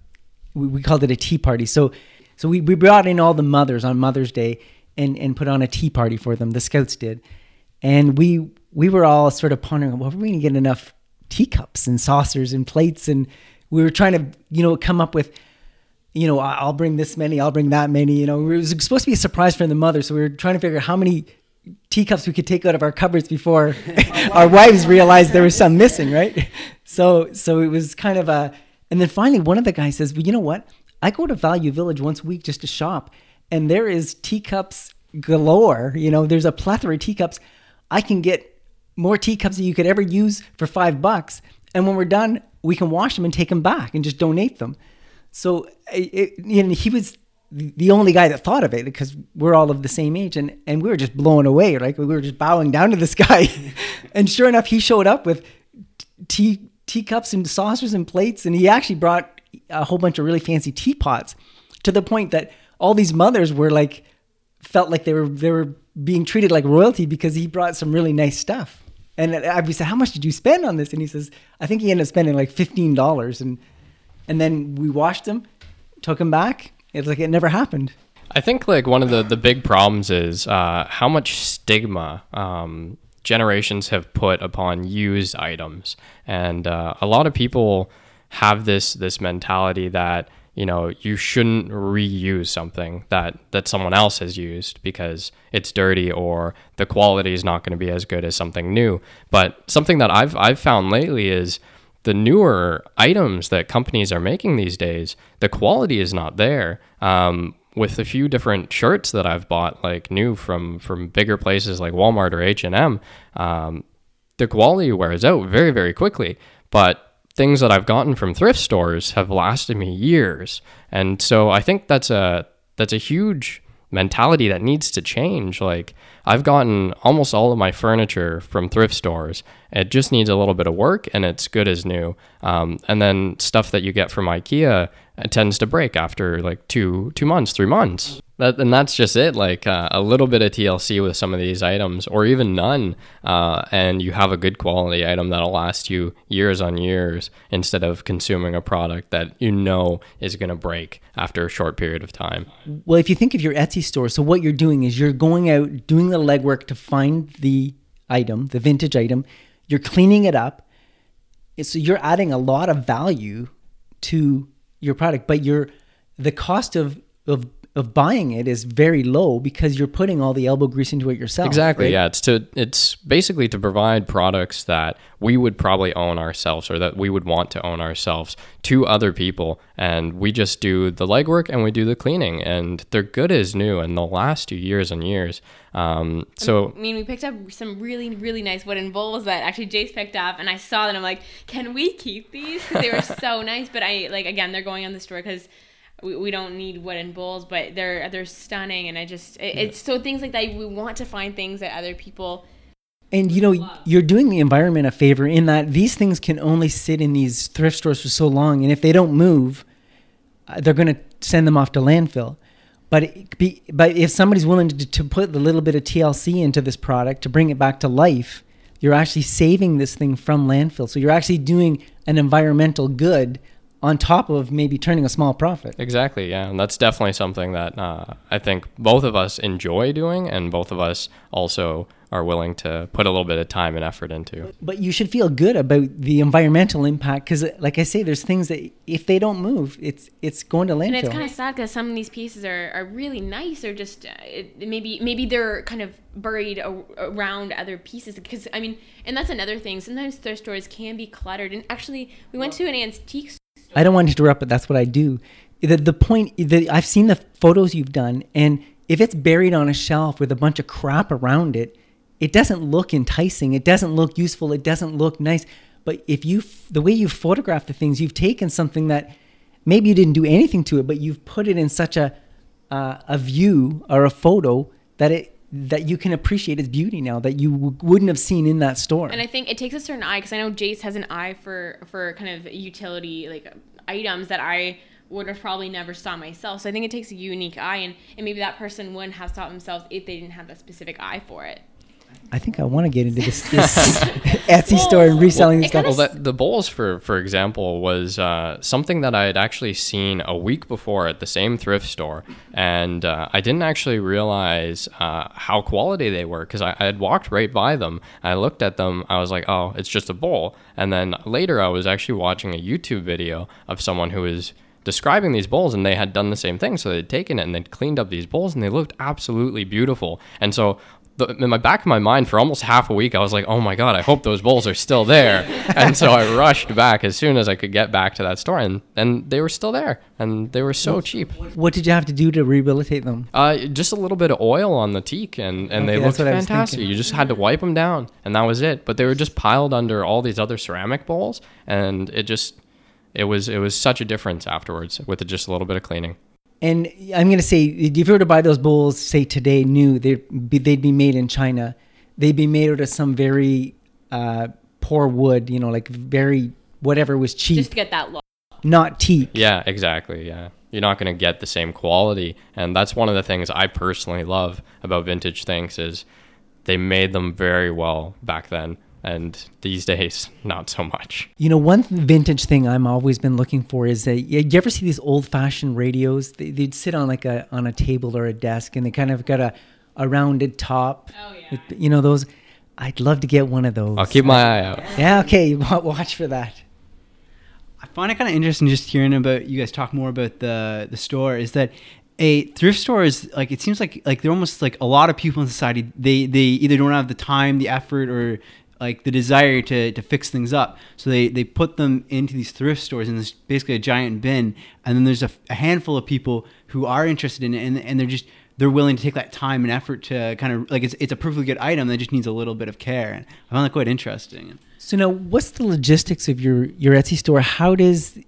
we, we called it a tea party. So so we, we brought in all the mothers on Mother's Day and and put on a tea party for them. The Scouts did, and we we were all sort of pondering, well, are we going to get enough teacups and saucers and plates? And we were trying to you know come up with you know, I'll bring this many, I'll bring that many. You know, it was supposed to be a surprise for the mother, so we were trying to figure out how many teacups we could take out of our cupboards before our wives realized there was some missing, right? So, so it was kind of a. And then finally, one of the guys says, "Well, you know what? I go to Value Village once a week just to shop, and there is teacups galore. You know, there's a plethora of teacups. I can get more teacups than you could ever use for five bucks. And when we're done, we can wash them and take them back and just donate them. So it, and he was the only guy that thought of it because we're all of the same age and, and we were just blown away. Like we were just bowing down to this guy. and sure enough, he showed up with tea, teacups and saucers and plates. And he actually brought a whole bunch of really fancy teapots to the point that all these mothers were like, felt like they were, they were being treated like royalty because he brought some really nice stuff. And I we said, how much did you spend on this? And he says, I think he ended up spending like $15 and, and then we washed them, took them back. It's like it never happened. I think like one of the the big problems is uh, how much stigma um, generations have put upon used items, and uh, a lot of people have this this mentality that you know you shouldn't reuse something that that someone else has used because it's dirty or the quality is not going to be as good as something new. But something that I've I've found lately is the newer items that companies are making these days, the quality is not there. Um, with a few different shirts that I've bought, like new from from bigger places like Walmart or H and M, um, the quality wears out very very quickly. But things that I've gotten from thrift stores have lasted me years, and so I think that's a that's a huge mentality that needs to change. Like I've gotten almost all of my furniture from thrift stores. It just needs a little bit of work, and it's good as new. Um, and then stuff that you get from IKEA tends to break after like two two months, three months. That, and that's just it. Like uh, a little bit of TLC with some of these items, or even none, uh, and you have a good quality item that'll last you years on years instead of consuming a product that you know is going to break after a short period of time. Well, if you think of your Etsy store, so what you're doing is you're going out doing the legwork to find the item, the vintage item. You're cleaning it up. So you're adding a lot of value to your product, but you're the cost of of of buying it is very low because you're putting all the elbow grease into it yourself. Exactly. right? Yeah. It's to it's basically to provide products that we would probably own ourselves or that we would want to own ourselves to other people, and we just do the legwork and we do the cleaning, and they're good as new and they'll last you years and years. Um, so I mean, we picked up some really, really nice wooden bowls that actually Jace picked up, and I saw them. I'm like, can we keep these? Because they were so nice. But I like again, they're going on the store because we, we don't need wooden bowls, but they're they're stunning, and I just it, it's so things like that. We want to find things that other people. And you know, you're doing the environment a favor in that these things can only sit in these thrift stores for so long, and if they don't move, uh, they're going to send them off to landfill. But it be, but if somebody's willing to, to put a little bit of TLC into this product to bring it back to life, you're actually saving this thing from landfill. So you're actually doing an environmental good on top of maybe turning a small profit. Exactly, yeah, and that's definitely something that uh, I think both of us enjoy doing, and both of us also are willing to put a little bit of time and effort into. But you should feel good about the environmental impact because, like I say, there's things that if they don't move, it's it's going to landfill. And it's kind of sad because some of these pieces are, are really nice, or just uh, it, maybe maybe they're kind of buried a, around other pieces. Because I mean, and that's another thing. Sometimes thrift stores can be cluttered. And actually, we went to an antique store I don't want to interrupt, but that's what I do. The, the point that I've seen the photos you've done, and if it's buried on a shelf with a bunch of crap around it, it doesn't look enticing. It doesn't look useful. It doesn't look nice. But if you, the way you photograph the things, you've taken something that maybe you didn't do anything to it, but you've put it in such a uh, a view or a photo that it that you can appreciate its beauty now that you w- wouldn't have seen in that store. And I think it takes a certain eye because I know Jace has an eye for for kind of utility like items that I would have probably never saw myself. So I think it takes a unique eye, and, and maybe that person wouldn't have saw themselves if they didn't have that specific eye for it. I think I want to get into this, this Etsy store and reselling it stuff. Well, that, the bowls, for for example, was uh, something that I had actually seen a week before at the same thrift store, and uh, I didn't actually realize uh, how quality they were because I, I had walked right by them. I looked at them, I was like, "Oh, it's just a bowl." And then later, I was actually watching a YouTube video of someone who was describing these bowls and they had done the same thing so they'd taken it and they'd cleaned up these bowls and they looked absolutely beautiful and so the, in my back of my mind for almost half a week i was like oh my god i hope those bowls are still there. And so i rushed back as soon as i could get back to that store and, and they were still there and they were so cheap. What did you have to do to rehabilitate them? uh, just a little bit of oil on the teak and, and they Okay, that's looked what I was fantastic. you just had to wipe them down and that was it. But they were just piled under all these other ceramic bowls and it just it was it was such a difference afterwards with just a little bit of cleaning And I'm going to say, if you were to buy those bowls, say today, new, they'd be, they'd be made in China. They'd be made out of some very uh, poor wood, you know, like very whatever was cheap, Just to get that look. not teak. Yeah, exactly. Yeah. You're not going to get the same quality. And that's one of the things I personally love about vintage things is they made them very well back then. And these days, not so much. You know, one vintage thing I'm always been looking for is that you you ever see these old fashioned radios? They, they'd sit on like a on a table or a desk, and they kind of got a, a rounded top. Oh, yeah. with- You know those. I'd love to get one of those. I'll keep my eye out. Yeah. Okay. Watch for that. I find it kind of interesting just hearing about you guys talk more about the the store. Is that a thrift store is like it seems like like they're almost like a lot of people in society they they either don't have the time, the effort, or like the desire to, to fix things up. So they, they put them into these thrift stores in this basically a giant bin, and then there's a, a handful of people who are interested in it, and, and they're just they're willing to take that time and effort to kind of like it's it's a perfectly good item that just needs a little bit of care. And I found that quite interesting. So now, what's the logistics of your your Etsy store? How does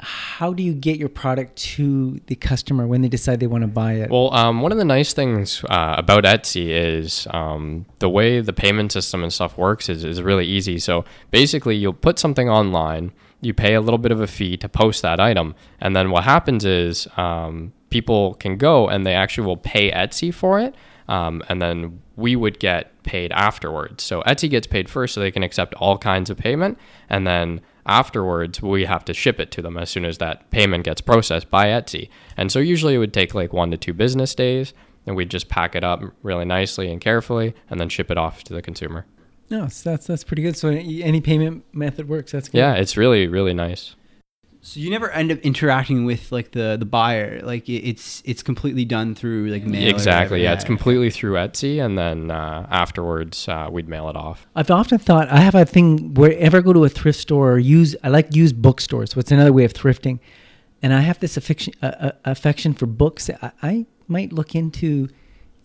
how do you get your product to the customer when they decide they want to buy it? Well, um, one of the nice things uh, about Etsy is um, the way the payment system and stuff works is, is really easy. So basically, you'll put something online, you pay a little bit of a fee to post that item, and then what happens is um, people can go and they actually will pay Etsy for it, um, and then we would get paid afterwards. So Etsy gets paid first, so they can accept all kinds of payment, and then afterwards we have to ship it to them as soon as that payment gets processed by Etsy. And so usually it would take like one to two business days, and we'd just pack it up really nicely and carefully, and then ship it off to the consumer. no, so that's that's pretty good. So any any payment method works. That's good. Yeah, it's really really nice. So you never end up interacting with like the the buyer. Like it, it's it's completely done through like mail. exactly. Yeah, it's completely through Etsy, and then uh, afterwards uh, we'd mail it off. I've often thought I have a thing wherever I go to a thrift store or use I like use bookstores. What's another way of thrifting? And I have this affection uh, uh, affection for books. I, I might look into,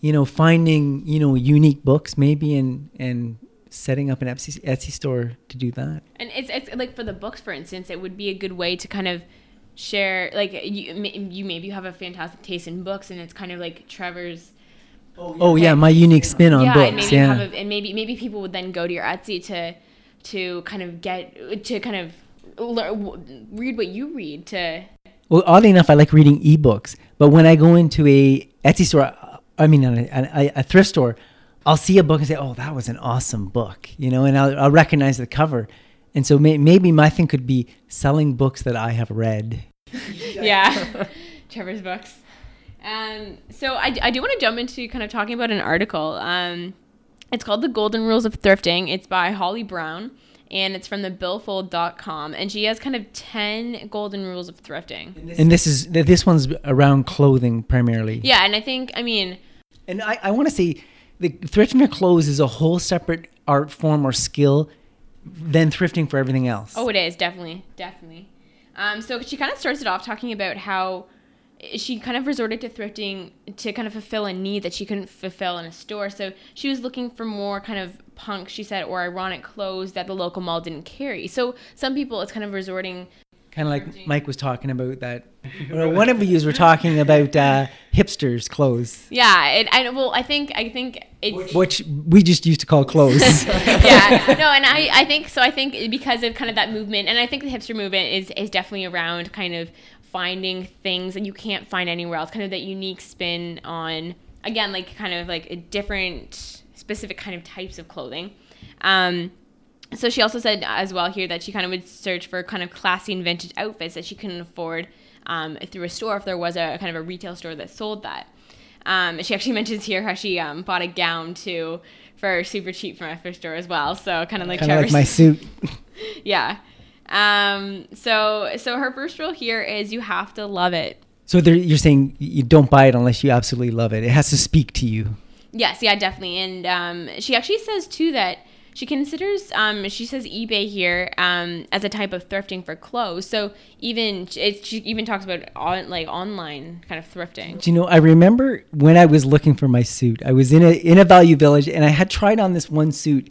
you know, finding you know unique books maybe and and setting up an Etsy, Etsy store to do that. And it's, it's like for the books, for instance, it would be a good way to kind of share like you you maybe you have a fantastic taste in books and it's kind of like Trevor's Oh, oh yeah, my unique spin on yeah, and books. maybe Yeah. have a, and maybe maybe people would then go to your Etsy to to kind of get to kind of lear, w- read what you read to Well, oddly enough, I like reading ebooks, but when I go into a Etsy store, I mean, a, a, a thrift store, I'll see a book and say, "Oh, that was an awesome book," you know, and I'll, I'll recognize the cover. And so may, maybe my thing could be selling books that I have read. yeah trevor's books um, so I, I do want to jump into kind of talking about an article um, it's called the golden rules of thrifting it's by holly brown and it's from the billfold.com and she has kind of 10 golden rules of thrifting And this is this one's around clothing primarily. yeah and i think i mean And I, I want to say the thrifting your clothes is a whole separate art form or skill than thrifting for everything else. Oh, it is definitely, definitely. Um, so she kind of starts it off talking about how she kind of resorted to thrifting to kind of fulfill a need that she couldn't fulfill in a store. So she was looking for more kind of punk, she said, or ironic clothes that the local mall didn't carry. So some people, it's kind of resorting. kind of like Mike was talking about that. Or one of you were talking about uh, hipsters' clothes, Yeah, it, I well, I think I think it's which we just used to call clothes. yeah no and I, I think so i think because of kind of that movement and i think the hipster movement is, is definitely around kind of finding things that you can't find anywhere else kind of that unique spin on again like kind of like a different specific kind of types of clothing um, so she also said as well here that she kind of would search for kind of classy and vintage outfits that she couldn't afford um, through a store if there was a kind of a retail store that sold that um, she actually mentions here how she um, bought a gown too for super cheap from a thrift store as well. So kind of like like my suit. yeah. Um, so so her first rule here is you have to love it. So there, you're saying you don't buy it unless you absolutely love it. It has to speak to you. Yes, yeah, definitely. And um, she actually says too that she considers um, she says eBay here um, as a type of thrifting for clothes. So even she even talks about on, like online kind of thrifting. Do you know? I remember when I was looking for my suit. I was in a in a Value Village, and I had tried on this one suit,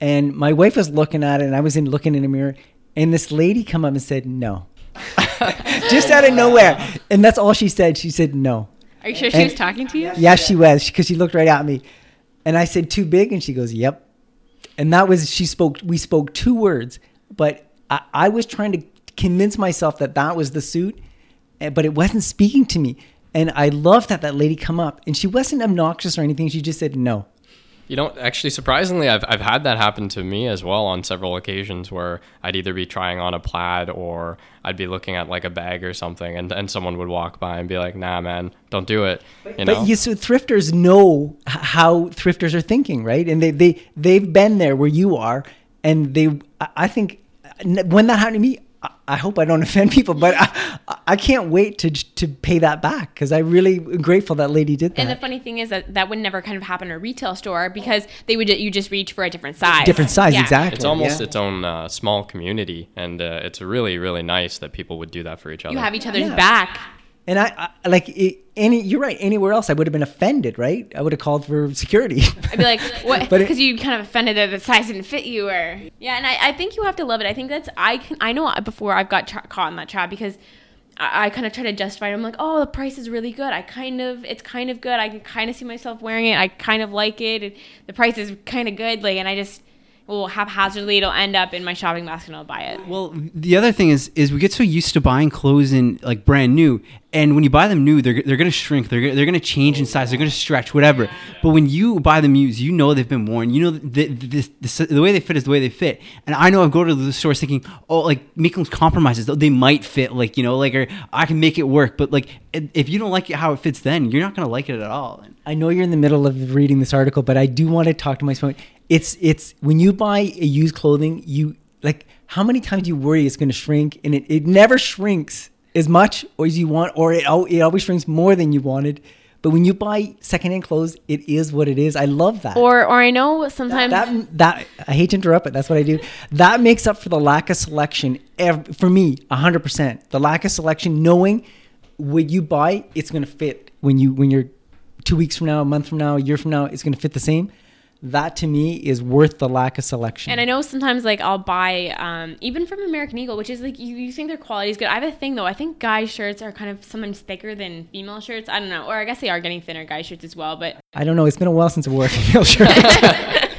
and my wife was looking at it, and I was in looking in a mirror, and this lady come up and said no, just out of nowhere, and that's all she said. She said no. Are you sure she was talking to you? Yeah, she was because she looked right at me, and I said too big, and she goes, "Yep." And that was she spoke. We spoke two words, but I, I was trying to convince myself that that was the suit, eh, but it wasn't speaking to me. And I loved that that lady come up, and she wasn't obnoxious or anything. She just said no. You know, actually, surprisingly, I've, I've had that happen to me as well on several occasions where I'd either be trying on a plaid or I'd be looking at like a bag or something, and, and someone would walk by and be like, nah, man, don't do it. You know? But you so thrifters know how thrifters are thinking, right? And they they they've been there where you are, and they. I- I think when that happened to me, I- I hope I don't offend people, but I, I can't wait to to pay that back because I'm really grateful that lady did that. And the funny thing is that that would never kind of happen in a retail store because they would you just reach for a different size. Different size, Yeah. exactly. it's almost yeah. its own uh, small community, and uh, it's really, really nice that people would do that for each other. You have each other's Yeah. back. And I, I like it, any. You're right. Anywhere else, I would have been offended, right? I would have called for security. I'd be like, what? But Because you kind of offended that the size didn't fit you, or yeah. And I, I think you have to love it. I think that's I can I know before I've got tra- caught in that trap because I, I kind of try to justify it. I'm like, oh, the price is really good. I kind of it's kind of good. I can kind of see myself wearing it. I kind of like it. And the price is kind of good. Like, and I just will haphazardly it'll end up in my shopping basket and I'll buy it. Well, the other thing is, is we get so used to buying clothes in like brand new, and when you buy them new, they're, they're gonna shrink, they're, they're gonna change in size, they're gonna stretch, whatever. But when you buy them used, you know they've been worn, you know the, the, the, the way they fit is the way they fit. And I know I go to the stores thinking, oh, like making compromises, they might fit, like you know, like or I can make it work. But like if if you don't like it how it fits, then you're not gonna like it at all. I know you're in the middle of reading this article, but I do want to talk to my point. It's it's when you buy a used clothing, you like how many times do you worry it's going to shrink, and it, it never shrinks as much or as you want, or it it always shrinks more than you wanted. But when you buy secondhand clothes, it is what it is. I love that. Or or I know sometimes that that I hate to interrupt, but that's what I do. That makes up for the lack of selection. For me, hundred percent, the lack of selection, knowing what you buy, it's going to fit when you when you're two weeks from now, a month from now, a year from now, it's going to fit the same. that to me is worth the lack of selection. And I know sometimes like I'll buy um, even from American Eagle, which is like you, you think their quality is good. I have a thing though. I think guy shirts are kind of sometimes thicker than female shirts. I don't know, or I guess they are getting thinner guy shirts as well. But I don't know. It's been a while since I wore a female shirt.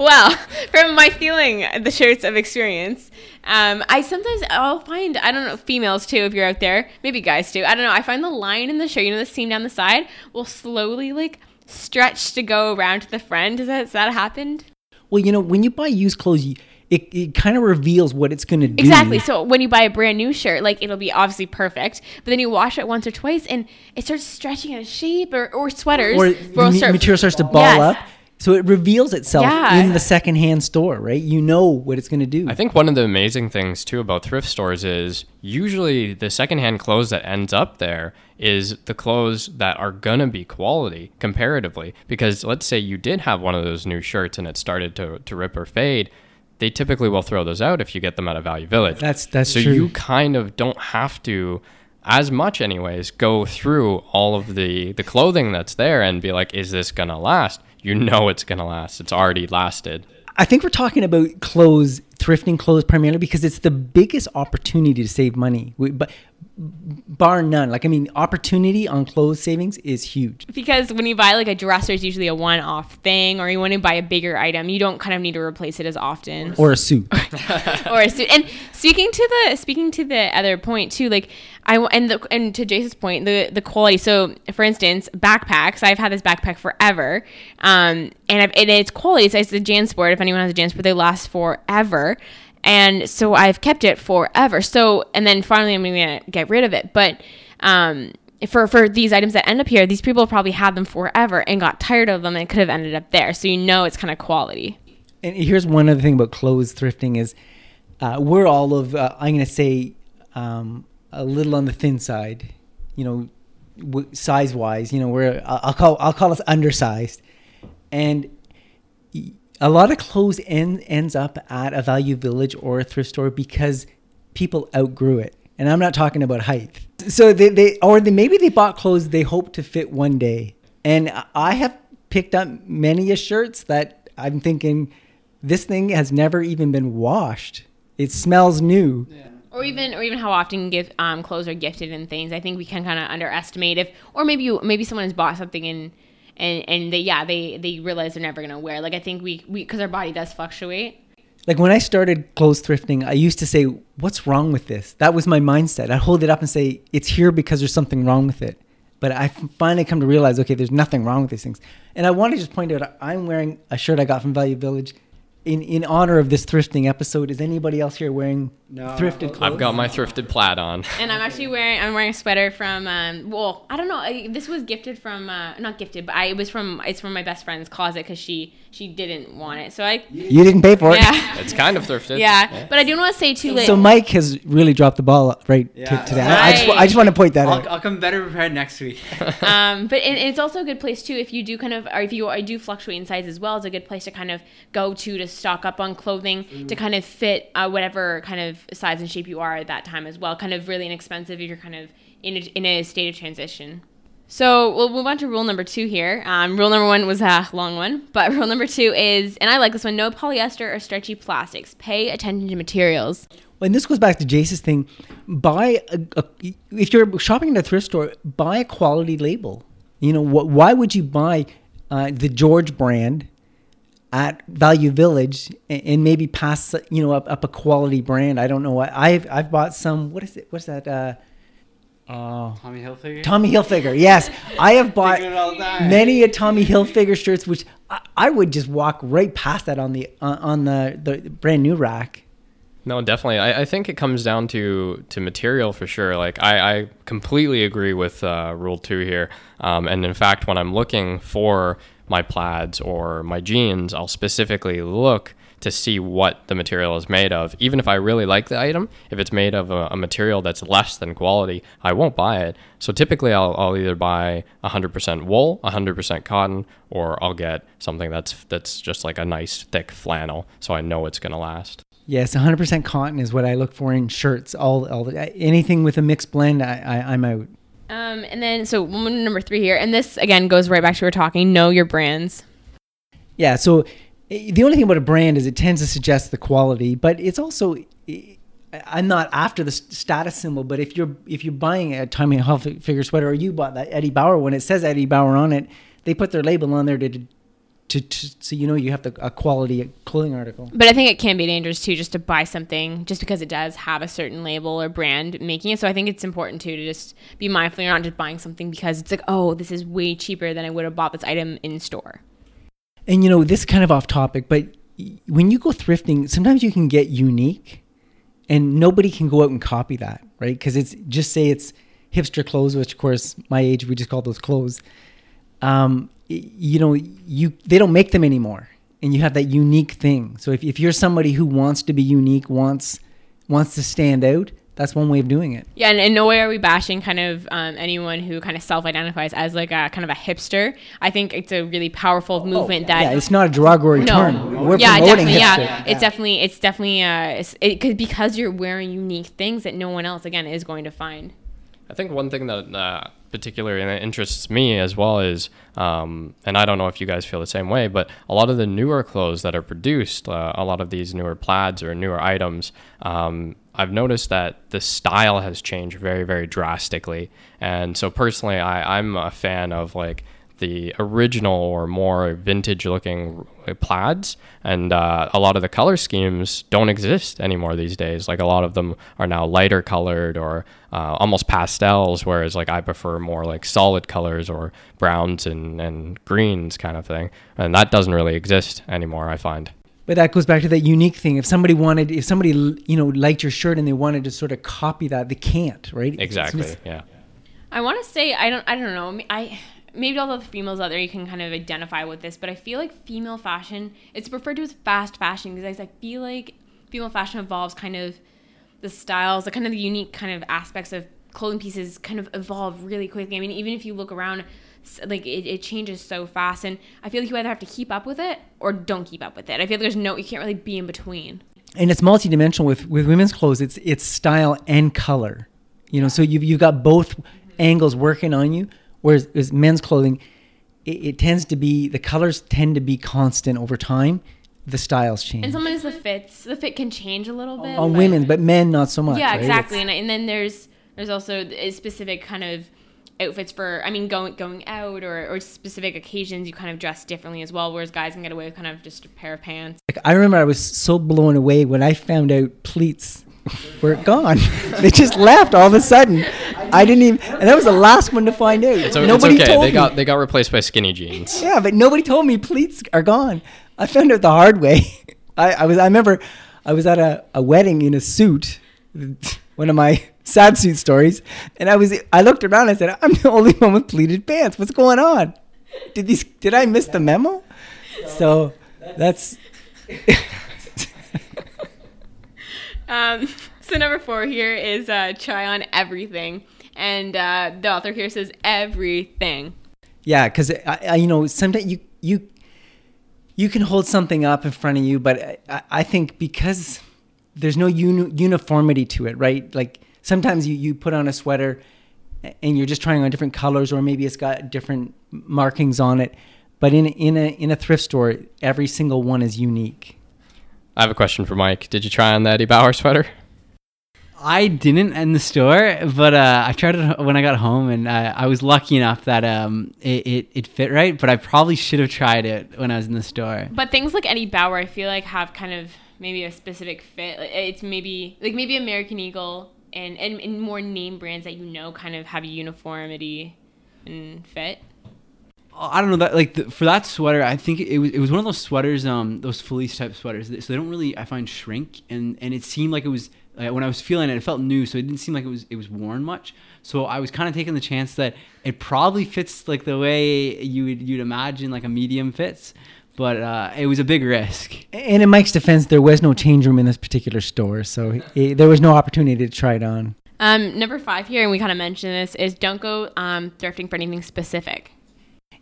well, from my feeling, the shirts of experience, um, I sometimes I'll find I don't know females too if you're out there, maybe guys too. I don't know. I find the line in the shirt, you know, the seam down the side, will slowly like stretch to go around to the front. Does that has that happened? well, you know, when you buy used clothes, you, it, it kind of reveals what it's going to do. Exactly. So when you buy a brand new shirt, like it'll be obviously perfect, but then you wash it once or twice, and it starts stretching out of shape. Or, or sweaters, Or the material starts to ball Yes. up. So it reveals itself Yeah. in the secondhand store, right? You know what it's going to do. I think one of the amazing things too about thrift stores is usually the secondhand clothes that ends up there is the clothes that are gonna be quality comparatively. Because let's say you did have one of those new shirts and it started to, to rip or fade, they typically will throw those out if you get them at a value village. That's- that's so true. you kind of don't have to as much anyways go through all of the the clothing that's there and be like is this gonna last you know it's gonna last it's already lasted I think we're talking about clothes, thrifting clothes primarily because it's the biggest opportunity to save money. We, but bar none, like I mean, opportunity on clothes savings is huge. because when you buy like a dresser, it's usually a one-off thing, or you want to buy a bigger item, you don't kind of need to replace it as often. Or a suit. or a suit. And speaking to the speaking to the other point too, like I and the and to Jason's point, the the quality. So for instance, backpacks. I've had this backpack forever, um, and I've and its quality. It's, it's a JanSport. If anyone has a JanSport, they last forever. And so I've kept it forever. So and then finally I'm gonna get rid of it, but. Um, for for these items that end up here, these people probably had them forever and got tired of them and could have ended up there. So you know it's kind of quality. And here's one other thing about clothes thrifting is uh, we're all of uh, I'm going to say um, a little on the thin side, you know, w- size wise. You know, we're I'll call I'll call us undersized, and a lot of clothes end, ends up at a value village or a thrift store because people outgrew it. And I'm not talking about height. So they, they or they maybe they bought clothes they hope to fit one day. And I have picked up many a shirts that I'm thinking this thing has never even been washed. It smells new. Or even or even how often gift um, clothes are gifted and things. I think we can kind of underestimate if, or maybe you, maybe someone has bought something and and and they yeah they they realize they're never gonna wear. Like I think we we because our body does fluctuate. Like when I started clothes thrifting, I used to say, "What's wrong with this?" That was my mindset. I'd hold it up and say, "It's here because there's something wrong with it." But I finally come to realize, okay, there's nothing wrong with these things. And I want to just point out, I'm wearing a shirt I got from Value Village in in honor of this thrifting episode. Is anybody else here wearing thrifted clothes? i've got my thrifted plaid on And I'm actually wearing I'm wearing a sweater from um well I don't know I, this was gifted from uh, not gifted but I it was from it's from my best friend's closet because she she didn't want it so I You didn't pay for it. yeah it's kind of thrifted yeah but I do want to say too like So Mike has really dropped the ball right Yeah. to, today. I, I just, I just want to point that I'll, out. I'll come better prepared next week. um, but and it's also a good place too if you do kind of or if you I do fluctuate in size as well. It's a good place to kind of go to to stock up on clothing to kind of fit uh, whatever kind of size and shape you are at that time as well. Kind of really inexpensive if you're kind of in a, in a state of transition. So we'll move on to rule number two here. Um, rule number one was a long one, but rule number two is, and I like this one: no polyester or stretchy plastics. Pay attention to materials. and this goes back to Jace's thing. Buy a, a, if you're shopping at a thrift store, buy a quality label. You know, wh- why would you buy uh, the George brand at Value Village and, and maybe pass you know up, up a quality brand? I don't know. what I've I've bought some. What is it? What's that? Uh, uh, Tommy Hilfiger. Tommy Hilfiger. Yes, I have bought Thinking it all the time. many a Tommy Hilfiger shirts, which I, I would just walk right past that on the uh, on the, the brand new rack. No, definitely. I, I think it comes down to to material for sure. Like I, I completely agree with uh, rule two here. Um, and in fact, when I'm looking for my plaids or my jeans, I'll specifically look to see what the material is made of. Even if I really like the item, if it's made of a, a material that's less than quality, I won't buy it. So typically, I'll, I'll either buy 100% wool, 100% cotton, or I'll get something that's that's just like a nice thick flannel, so I know it's gonna last. Yes, 100% cotton is what I look for in shirts. All, all anything with a mixed blend, I, I, I'm out. Um, and then so woman number three here, and this again goes right back to we're talking. Know your brands. Yeah. So the only thing about a brand is it tends to suggest the quality, but it's also. I'm not after the status symbol, but if you're if you're buying a Tommy Hilfiger sweater or you bought that Eddie Bauer one, it says Eddie Bauer on it. They put their label on there to, to, to so you know you have the, a quality clothing article. But I think it can be dangerous too, just to buy something just because it does have a certain label or brand making it. So I think it's important too to just be mindful you're not just buying something because it's like, oh, this is way cheaper than I would have bought this item in store. And you know, this is kind of off topic, but when you go thrifting, sometimes you can get unique and nobody can go out and copy that, right? Because it's just say it's hipster clothes, which of course my age we just call those clothes. Um, you know, you they don't make them anymore, and you have that unique thing. So if, if you're somebody who wants to be unique, wants wants to stand out, that's one way of doing it. Yeah, and in no way are we bashing kind of um, anyone who kind of self-identifies as like a kind of a hipster. I think it's a really powerful movement that yeah, it's not a derogatory term. We're yeah, promoting definitely. hipster. Yeah, it's definitely it's definitely uh, it's, it, cause, because you're wearing unique things that no one else again is going to find. I think one thing that uh, particularly and it interests me as well is, um, and I don't know if you guys feel the same way, but a lot of the newer clothes that are produced, uh, a lot of these newer plaids or newer items, um, I've noticed that the style has changed very, very drastically. And so personally, I, I'm a fan of like the original or more vintage looking plaids. And uh, a lot of the color schemes don't exist anymore these days. Like a lot of them are now lighter colored or uh, almost pastels whereas like i prefer more like solid colors or browns and, and greens kind of thing. And that doesn't really exist anymore i find. But that goes back to that unique thing. If somebody wanted, if somebody you know liked your shirt and they wanted to sort of copy that, they can't, right? It's- exactly it's- yeah. I want to say I don't I don't know. I, mean, I maybe all the females out there you can kind of identify with this, but I feel like female fashion it's referred to as fast fashion because I feel like female fashion evolves kind of the styles, the kind of the unique kind of aspects of clothing pieces kind of evolve really quickly. I mean, even if you look around, like it, it changes so fast, and I feel like you either have to keep up with it or don't keep up with it. I feel like there's no you can't really be in between. and it's multidimensional with with women's clothes. It's it's style and color, you know. So you've you've got both angles working on you. Whereas as men's clothing, it, it tends to be the colors tend to be constant over time. The styles change And sometimes the fits, the fit can change a little bit. on but- women, but men not so much. yeah right? exactly and, and then there's there's also a specific kind of outfits for i mean going going out or, or specific occasions you kind of dress differently as well whereas guys can get away with kind of just a pair of pants Like, I remember I was so blown away when I found out pleats were gone. they just left all of a sudden. I didn't even, and that was the last one to find out. so nobody it's okay told they me. got they got replaced by skinny jeans Yeah, but nobody told me pleats are gone. I found out the hard way. I, I was I remember I was at a, a wedding in a suit, one of my sad suit stories, and I was I looked around and I said, I'm the only one with pleated pants. What's going on? Did these did I miss the memo? So that's um, so number four here is uh, try on everything and uh, the author here says everything Yeah, because you know, sometimes you you you can hold something up in front of you, but I- I, I think because there's no uni- uniformity to it, right? Like sometimes you, you put on a sweater and you're just trying on different colors, or maybe it's got different markings on it. But in in a in a thrift store, every single one is unique. I have a question for mike did you try on the eddie bauer sweater I didn't in the store, but uh, I tried it when I got home, and uh, I was lucky enough that um, it, it, it fit right. But I probably should have tried it when I was in the store. but things like eddie bauer i feel like have kind of maybe a specific fit it's maybe like maybe american eagle and, and, and more name brands that you know kind of have a uniformity and fit I don't know that like the, for that sweater. I think it was it was one of those sweaters, um, those fleece type sweaters. that- So they don't really, I find, shrink, and and it seemed like it was uh, when I was feeling it, it felt new, so it didn't seem like it was it was worn much. So I was kind of taking the chance that it probably fits like the way you would you'd imagine like a medium fits, but uh, it was a big risk. And in Mike's defense, there was no change room in this particular store, so eh, there was no opportunity to try it on. Um, number five here, and we kind of mentioned this, is don't go um, thrifting for anything specific.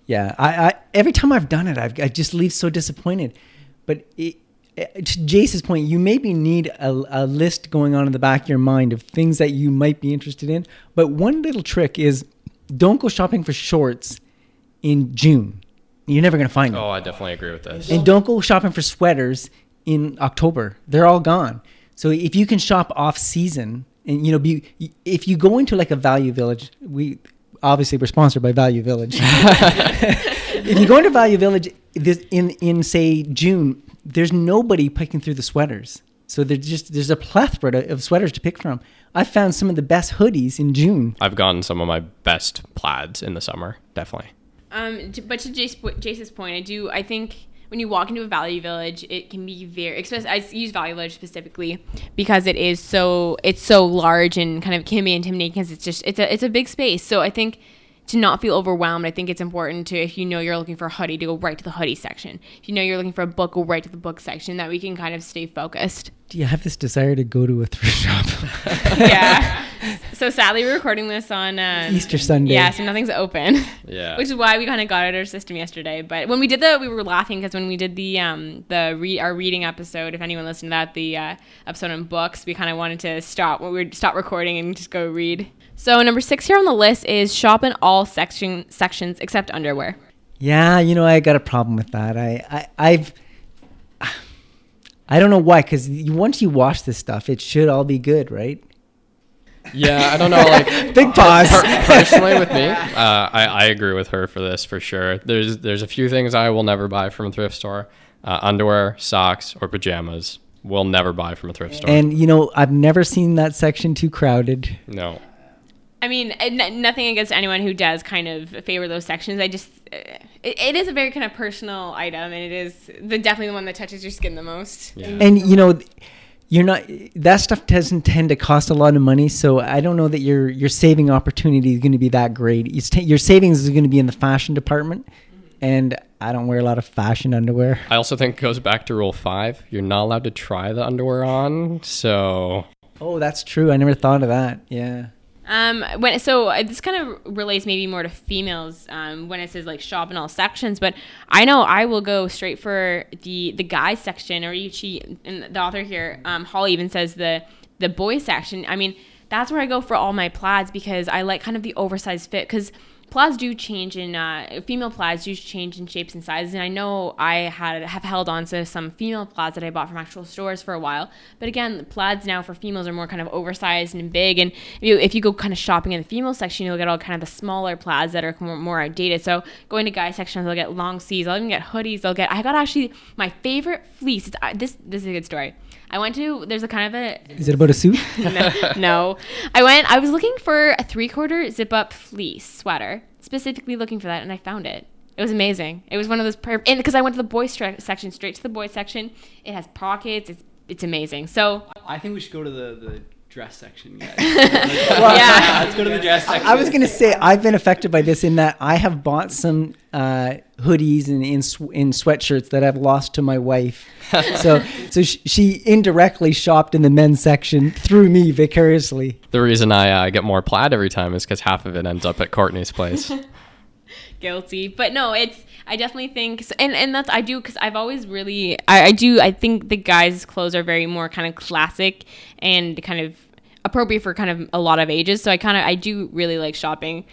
Yeah, I, I every time I've done it, I've, I just leave so disappointed. But it, it- to Jace's point, you maybe need a, a list going on in the back of your mind of things that you might be interested in. But one little trick is don't go shopping for shorts in June you're never gonna find them. Oh, I definitely agree with this. And don't go shopping for sweaters in October. They're all gone. So if you can shop off season and you know be if you go into like a Value Village, we obviously we're sponsored by Value Village. if you go into Value Village this in in say June, there's nobody picking through the sweaters. So there's just there's a plethora of sweaters to pick from. I found some of the best hoodies in June. I've gotten some of my best plaids in the summer, definitely. Um, but to Jace, Jace's point, I do. I think when you walk into a value village, it can be very. I use value village specifically because it is so it's so large and kind of can be intimidating because it's just it's a it's a big space. So I think to not feel overwhelmed, I think it's important to, if you know you're looking for a hoodie, to go right to the hoodie section. If you know you're looking for a book, go right to the book section. That we can kind of stay focused. Do you have this desire to go to a thrift shop? yeah. So sadly, we're recording this on um, Easter Sunday. Yeah, so nothing's open. Yeah. Which is why we kind of got out of our system yesterday. But when we did the, we were laughing because when we did the um the re- our reading episode, if anyone listened to that, the uh, episode on books, we kind of wanted to stop. We would stop recording and just go read. So number six here on the list is shop in all section sections except underwear. Yeah, you know I got a problem with that. I, I I've I don't know why because once you wash this stuff, it should all be good, right? Yeah, I don't know. Like big pause. personally, with me, uh, I, I agree with her for this for sure. There's there's a few things I will never buy from a thrift store: uh, underwear, socks, or pajamas. Will never buy from a thrift store. And you know I've never seen that section too crowded. no. I mean, n- nothing against anyone who does kind of favor those sections. I just, uh, it, it is a very kind of personal item, and it is the definitely the one that touches your skin the most. Yeah. And you know you're not that stuff doesn't tend to cost a lot of money so i don't know that your your saving opportunity is going to be that great your savings is going to be in the fashion department and i don't wear a lot of fashion underwear I also think it goes back to rule five. You're not allowed to try the underwear on. So oh that's true i never thought of that yeah Um, when so uh, this kind of relates maybe more to females um, when it says like shop in all sections, but I know I will go straight for the the guys section or you she and the author here um, Holly even says the the boys section. I mean that's where I go for all my plaids because I like kind of the oversized fit because plaids do change in uh, female plaids do change in shapes and sizes and i know i had have held on to some female plaids that i bought from actual stores for a while but again plaids now for females are more kind of oversized and big and if you, if you go kind of shopping in the female section you'll get all kind of the smaller plaids that are more, more outdated so going to guy sections they'll get long sleeves i'll even get hoodies they'll get i got actually my favorite fleece it's, uh, this this is a good story I went to there's a kind of a is it about a suit no, no. I went I was looking for a three quarter zip up fleece sweater specifically looking for that and I found it. It was amazing. It was one of those per- and because I went to the boys stre- section straight to the boys section. It has pockets. It's it's amazing. So I think we should go to the, the dress section, guys. yeah. Let's go to the dress section. I was going to say I've been affected by this in that I have bought some uh, hoodies and in, sw- in sweatshirts that I've lost to my wife. so so sh- she indirectly shopped in the men's section through me vicariously. the reason I uh, get more plaid every time is because half of it ends up at Courtney's place. guilty but no it's i definitely think and and that's i do because i've always really I, I do i think the guys clothes are very more kind of classic and kind of appropriate for kind of a lot of ages so i kind of i do really like shopping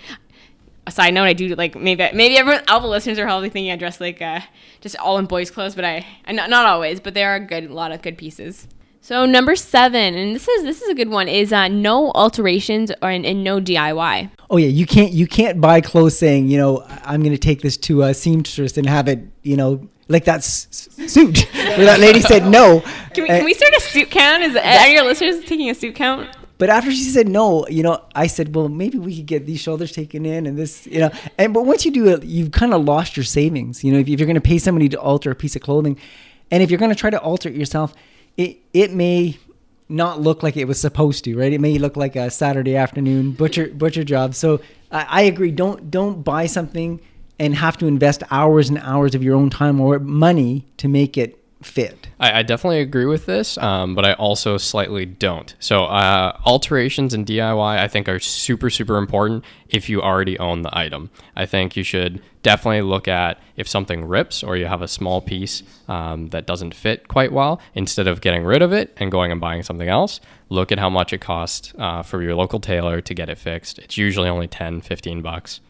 a side note i do like maybe maybe everyone all the listeners are probably thinking i dress like uh just all in boys clothes but i, I not, not always but there are a good a lot of good pieces so number seven, and this is this is a good one, is uh, no alterations or and, and no DIY. Oh yeah, you can't you can't buy clothes saying you know I'm going to take this to a seamstress and have it you know like that s- s- suit where that lady said no. Can we, can we start a suit count? Is are your listeners taking a suit count? But after she said no, you know, I said, well, maybe we could get these shoulders taken in and this, you know. And but once you do it, you've kind of lost your savings. You know, if, if you're going to pay somebody to alter a piece of clothing, and if you're going to try to alter it yourself, it it may not look like it was supposed to, right? It may look like a Saturday afternoon butcher butcher job. So I, I agree. Don't don't buy something and have to invest hours and hours of your own time or money to make it fit. I, I definitely agree with this, um, but I also slightly don't. So uh, alterations and DIY, I think, are super super important if you already own the item. I think you should definitely look at if something rips or you have a small piece um, that doesn't fit quite well. Instead of getting rid of it and going and buying something else, look at how much it costs uh, for your local tailor to get it fixed. It's usually only 10, 15 bucks.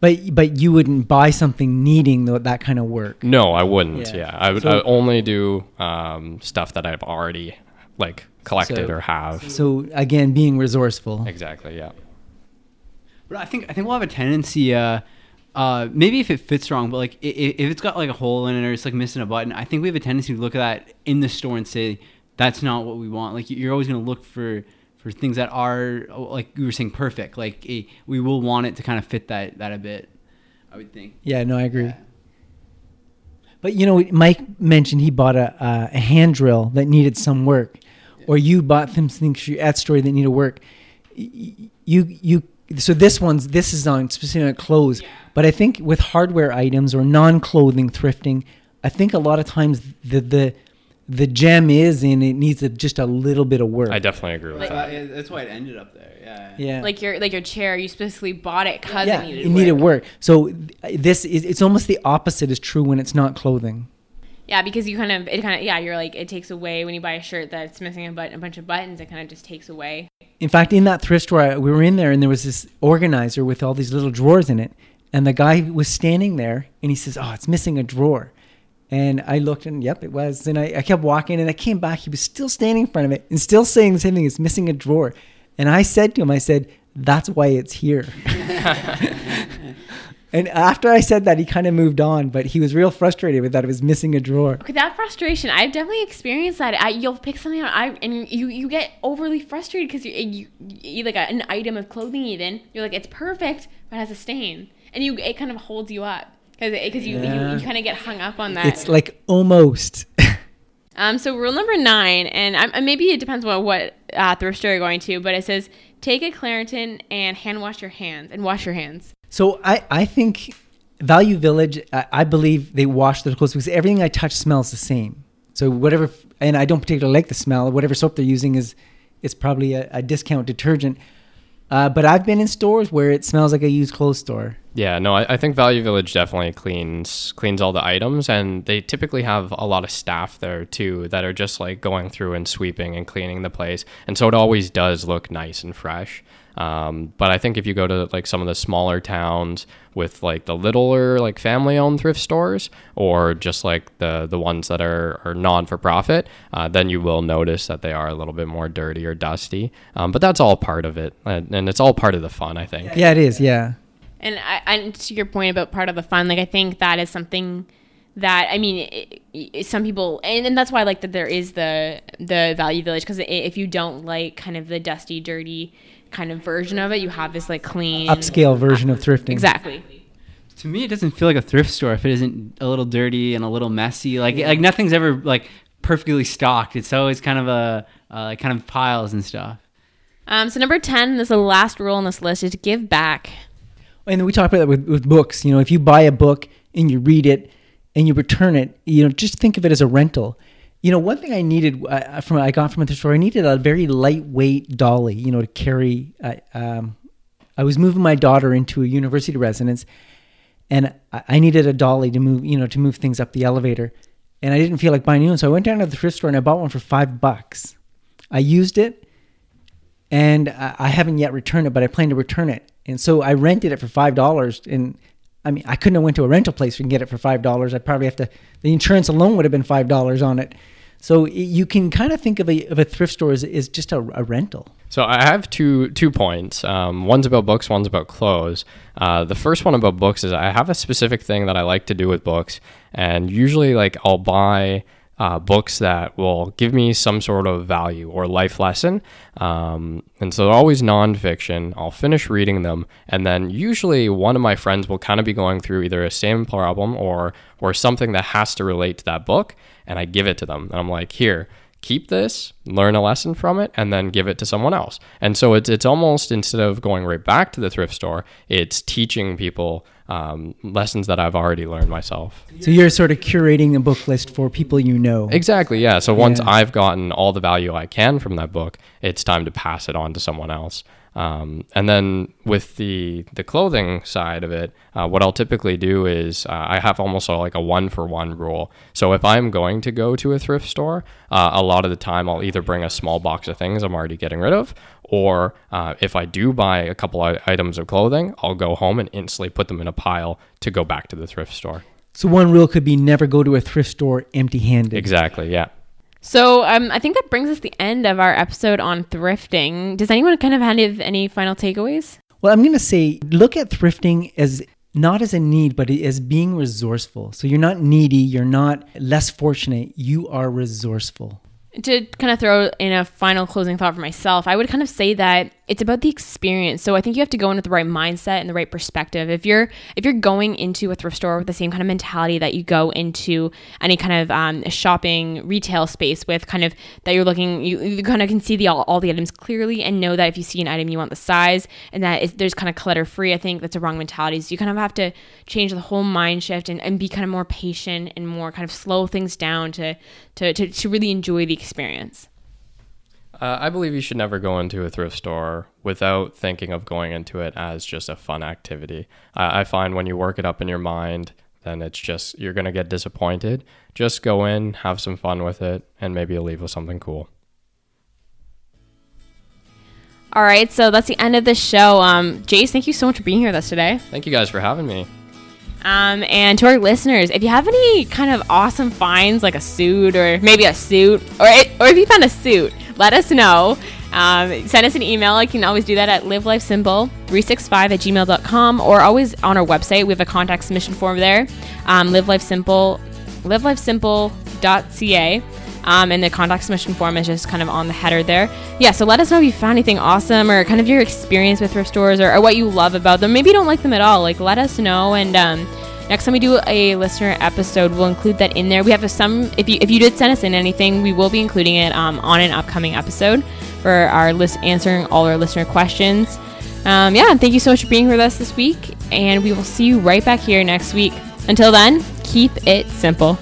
But but you wouldn't buy something needing tho- that kind of work. No, I wouldn't. Yeah. Yeah, I would So- I would only do um, stuff that I've already like collected So- or have. So again, being resourceful. Exactly. Yeah. But I think I think we'll have a tendency. Uh, uh, maybe if it fits wrong, but like i- i- if it's got like a hole in it or it's like missing a button, I think we have a tendency to look at that in the store and say that's not what we want. Like you're always going to look for for things that are oh, like you were saying perfect. Like we will want it to kind of fit that that a bit. I would think. Yeah, no, I agree. But you know, Mike mentioned he bought a, a, a hand drill that needed some work, or you bought something ad story that needed work. You you so this one's this is on specific clothes, but I think with hardware items or non-clothing thrifting, I think a lot of times the the the gem is in it needs a, just a little bit of work. I definitely agree with Like- that. that's why it ended up there. Yeah. yeah. Like your like your chair, you specifically bought it because yeah, it needed it needed work. work. So this is it's almost the opposite is true when it's not clothing. Yeah, because you kind of it kind of yeah, you're like it takes away when you buy a shirt that's missing a button, a bunch of buttons. It kind of just takes away. In fact, in that thrift store, I- we were in there, and there was this organizer with all these little drawers in it. And the guy was standing there, and he says, "Oh, it's missing a drawer." And I looked, and yep, it was. And I, I kept walking, and I came back. He was still standing in front of it, and still saying the same thing: "It's missing a drawer." And I said to him, "I said that's why it's here." and after I said that, he kind of moved on, but he was real frustrated with that it was missing a drawer. Okay, that frustration, I've definitely experienced that. I, you'll pick something out, I and you you get overly frustrated because you, you, you like a, an item of clothing even you're like it's perfect but it has a stain, and you it kind of holds you up because because you, Yeah. you you kind of get hung up on that. It's like almost. Um, so rule number nine, and I, maybe it depends on what uh, thrift store you're going to, but it says take a Claritin and hand wash your hands and wash your hands. So I, I think Value Village, I, I believe they wash their clothes because everything I touch smells the same. So whatever, and I don't particularly like the smell. Whatever soap they're using is, is probably a, a discount detergent. Uh, but I've been in stores where it smells like a used clothes store. Yeah, no, I, I think Value Village definitely cleans cleans all the items, and they typically have a lot of staff there too that are just like going through and sweeping and cleaning the place, and so it always does look nice and fresh. Um, but I think if you go to like some of the smaller towns with like the littler like family owned thrift stores or just like the the ones that are, are non for profit, uh, then you will notice that they are a little bit more dirty or dusty. Um, but that's all part of it, and, and it's all part of the fun, I think. Yeah, it is. Yeah. And I, and to your point about part of the fun, like I think that is something that I mean, it, it, some people, and, and that's why I like that there is the the value village because if you don't like kind of the dusty, dirty kind of version of it, you have this like clean Upscale version of thrifting. Exactly. To me, it doesn't feel like a thrift store if it isn't a little dirty and a little messy. Like like nothing's ever like perfectly stocked. It's always kind of a uh, kind of piles and stuff. Um, so number ten, this is the last rule on this list, is to give back. And we talk about that with, with books. You know, if you buy a book and you read it and you return it, you know, just think of it as a rental. You know, one thing I needed uh, from I got from the store, I needed a very lightweight dolly. You know, to carry. Uh, um, I was moving my daughter into a university residence, and I, needed a dolly to move. You know, to move things up the elevator, and I didn't feel like buying new one, so I went down to the thrift store and I bought one for five bucks. I used it and I haven't yet returned it, but I plan to return it. And so I rented it for five dollars. And I mean, I couldn't have went to a rental place and get it for five dollars. I'd probably have to. The insurance alone would have been five dollars on it. So y- you can kind of think of a of a thrift store as, as just a, a rental. So I have two two points. Um, one's about books, one's about clothes. Uh, the first one about books is I have a specific thing that I like to do with books, and usually like I'll buy. Uh, books that will give me some sort of value or life lesson. Um, and so they're always nonfiction. I'll finish reading them, and then usually one of my friends will kind of be going through either a same problem or or something that has to relate to that book, and I give it to them. And I'm like, here, keep this, learn a lesson from it, and then give it to someone else. And so it's it's almost instead of going right back to the thrift store, it's teaching people um, lessons that I've already learned myself. So you're sort of curating a book list for people you know. Exactly, yeah. So once Yeah. I've gotten all the value I can from that book, it's time to pass it on to someone else. Um, and then with the the clothing side of it, uh, what I'll typically do is uh, I have almost like a one for one rule. So if I'm going to go to a thrift store, uh, a lot of the time I'll either bring a small box of things I'm already getting rid of, or uh, if I do buy a couple of items of clothing, I'll go home and instantly put them in a pile to go back to the thrift store. So one rule could be never go to a thrift store empty-handed. Exactly. Yeah. So um, I think that brings us the end of our episode on thrifting. Does anyone kind of have any final takeaways? Well, I'm going to say look at thrifting as not as a need, but as being resourceful. So you're not needy, you're not less fortunate, you are resourceful to kind of throw in a final closing thought for myself, I would kind of say that it's about the experience. So I think you have to go in with the right mindset and the right perspective. If you're if you're going into a thrift store with the same kind of mentality that you go into any kind of um, shopping retail space with, kind of that you're looking, you, you kind of can see the all, all, the items clearly and know that if you see an item, you want the size and that there's kind of clutter free. I think that's a wrong mentality. So you kind of have to change the whole mind shift and, and be kind of more patient and more kind of slow things down to to, to, to really enjoy the experience? Uh, I believe you should never go into a thrift store without thinking of going into it as just a fun activity. Uh, I find when you work it up in your mind, then it's just, you're going to get disappointed. Just go in, have some fun with it, and maybe you'll leave with something cool. All right, so that's the end of the show. Um, Jace, thank you so much for being here with us today. Thank you guys for having me. Um, and to our listeners, if you have any kind of awesome finds, like a suit or maybe a suit, or it, or if you found a suit, let us know. Um, send us an email. You can always do that at livelifesimple365 at gmail.com or always on our website. We have a contact submission form there. Um, live life simple, livelifesimple.ca. Um, and the contact submission form is just kind of on the header there. Yeah, so let us know if you found anything awesome or kind of your experience with thrift stores or, or what you love about them. Maybe you don't like them at all. Like, let us know. And um, next time we do a listener episode, we'll include that in there. We have some, if you if you did send us in anything, we will be including it um, on an upcoming episode for our list answering all our listener questions. Um, yeah, and thank you so much for being with us this week, and we will see you right back here next week. Until then, keep it simple.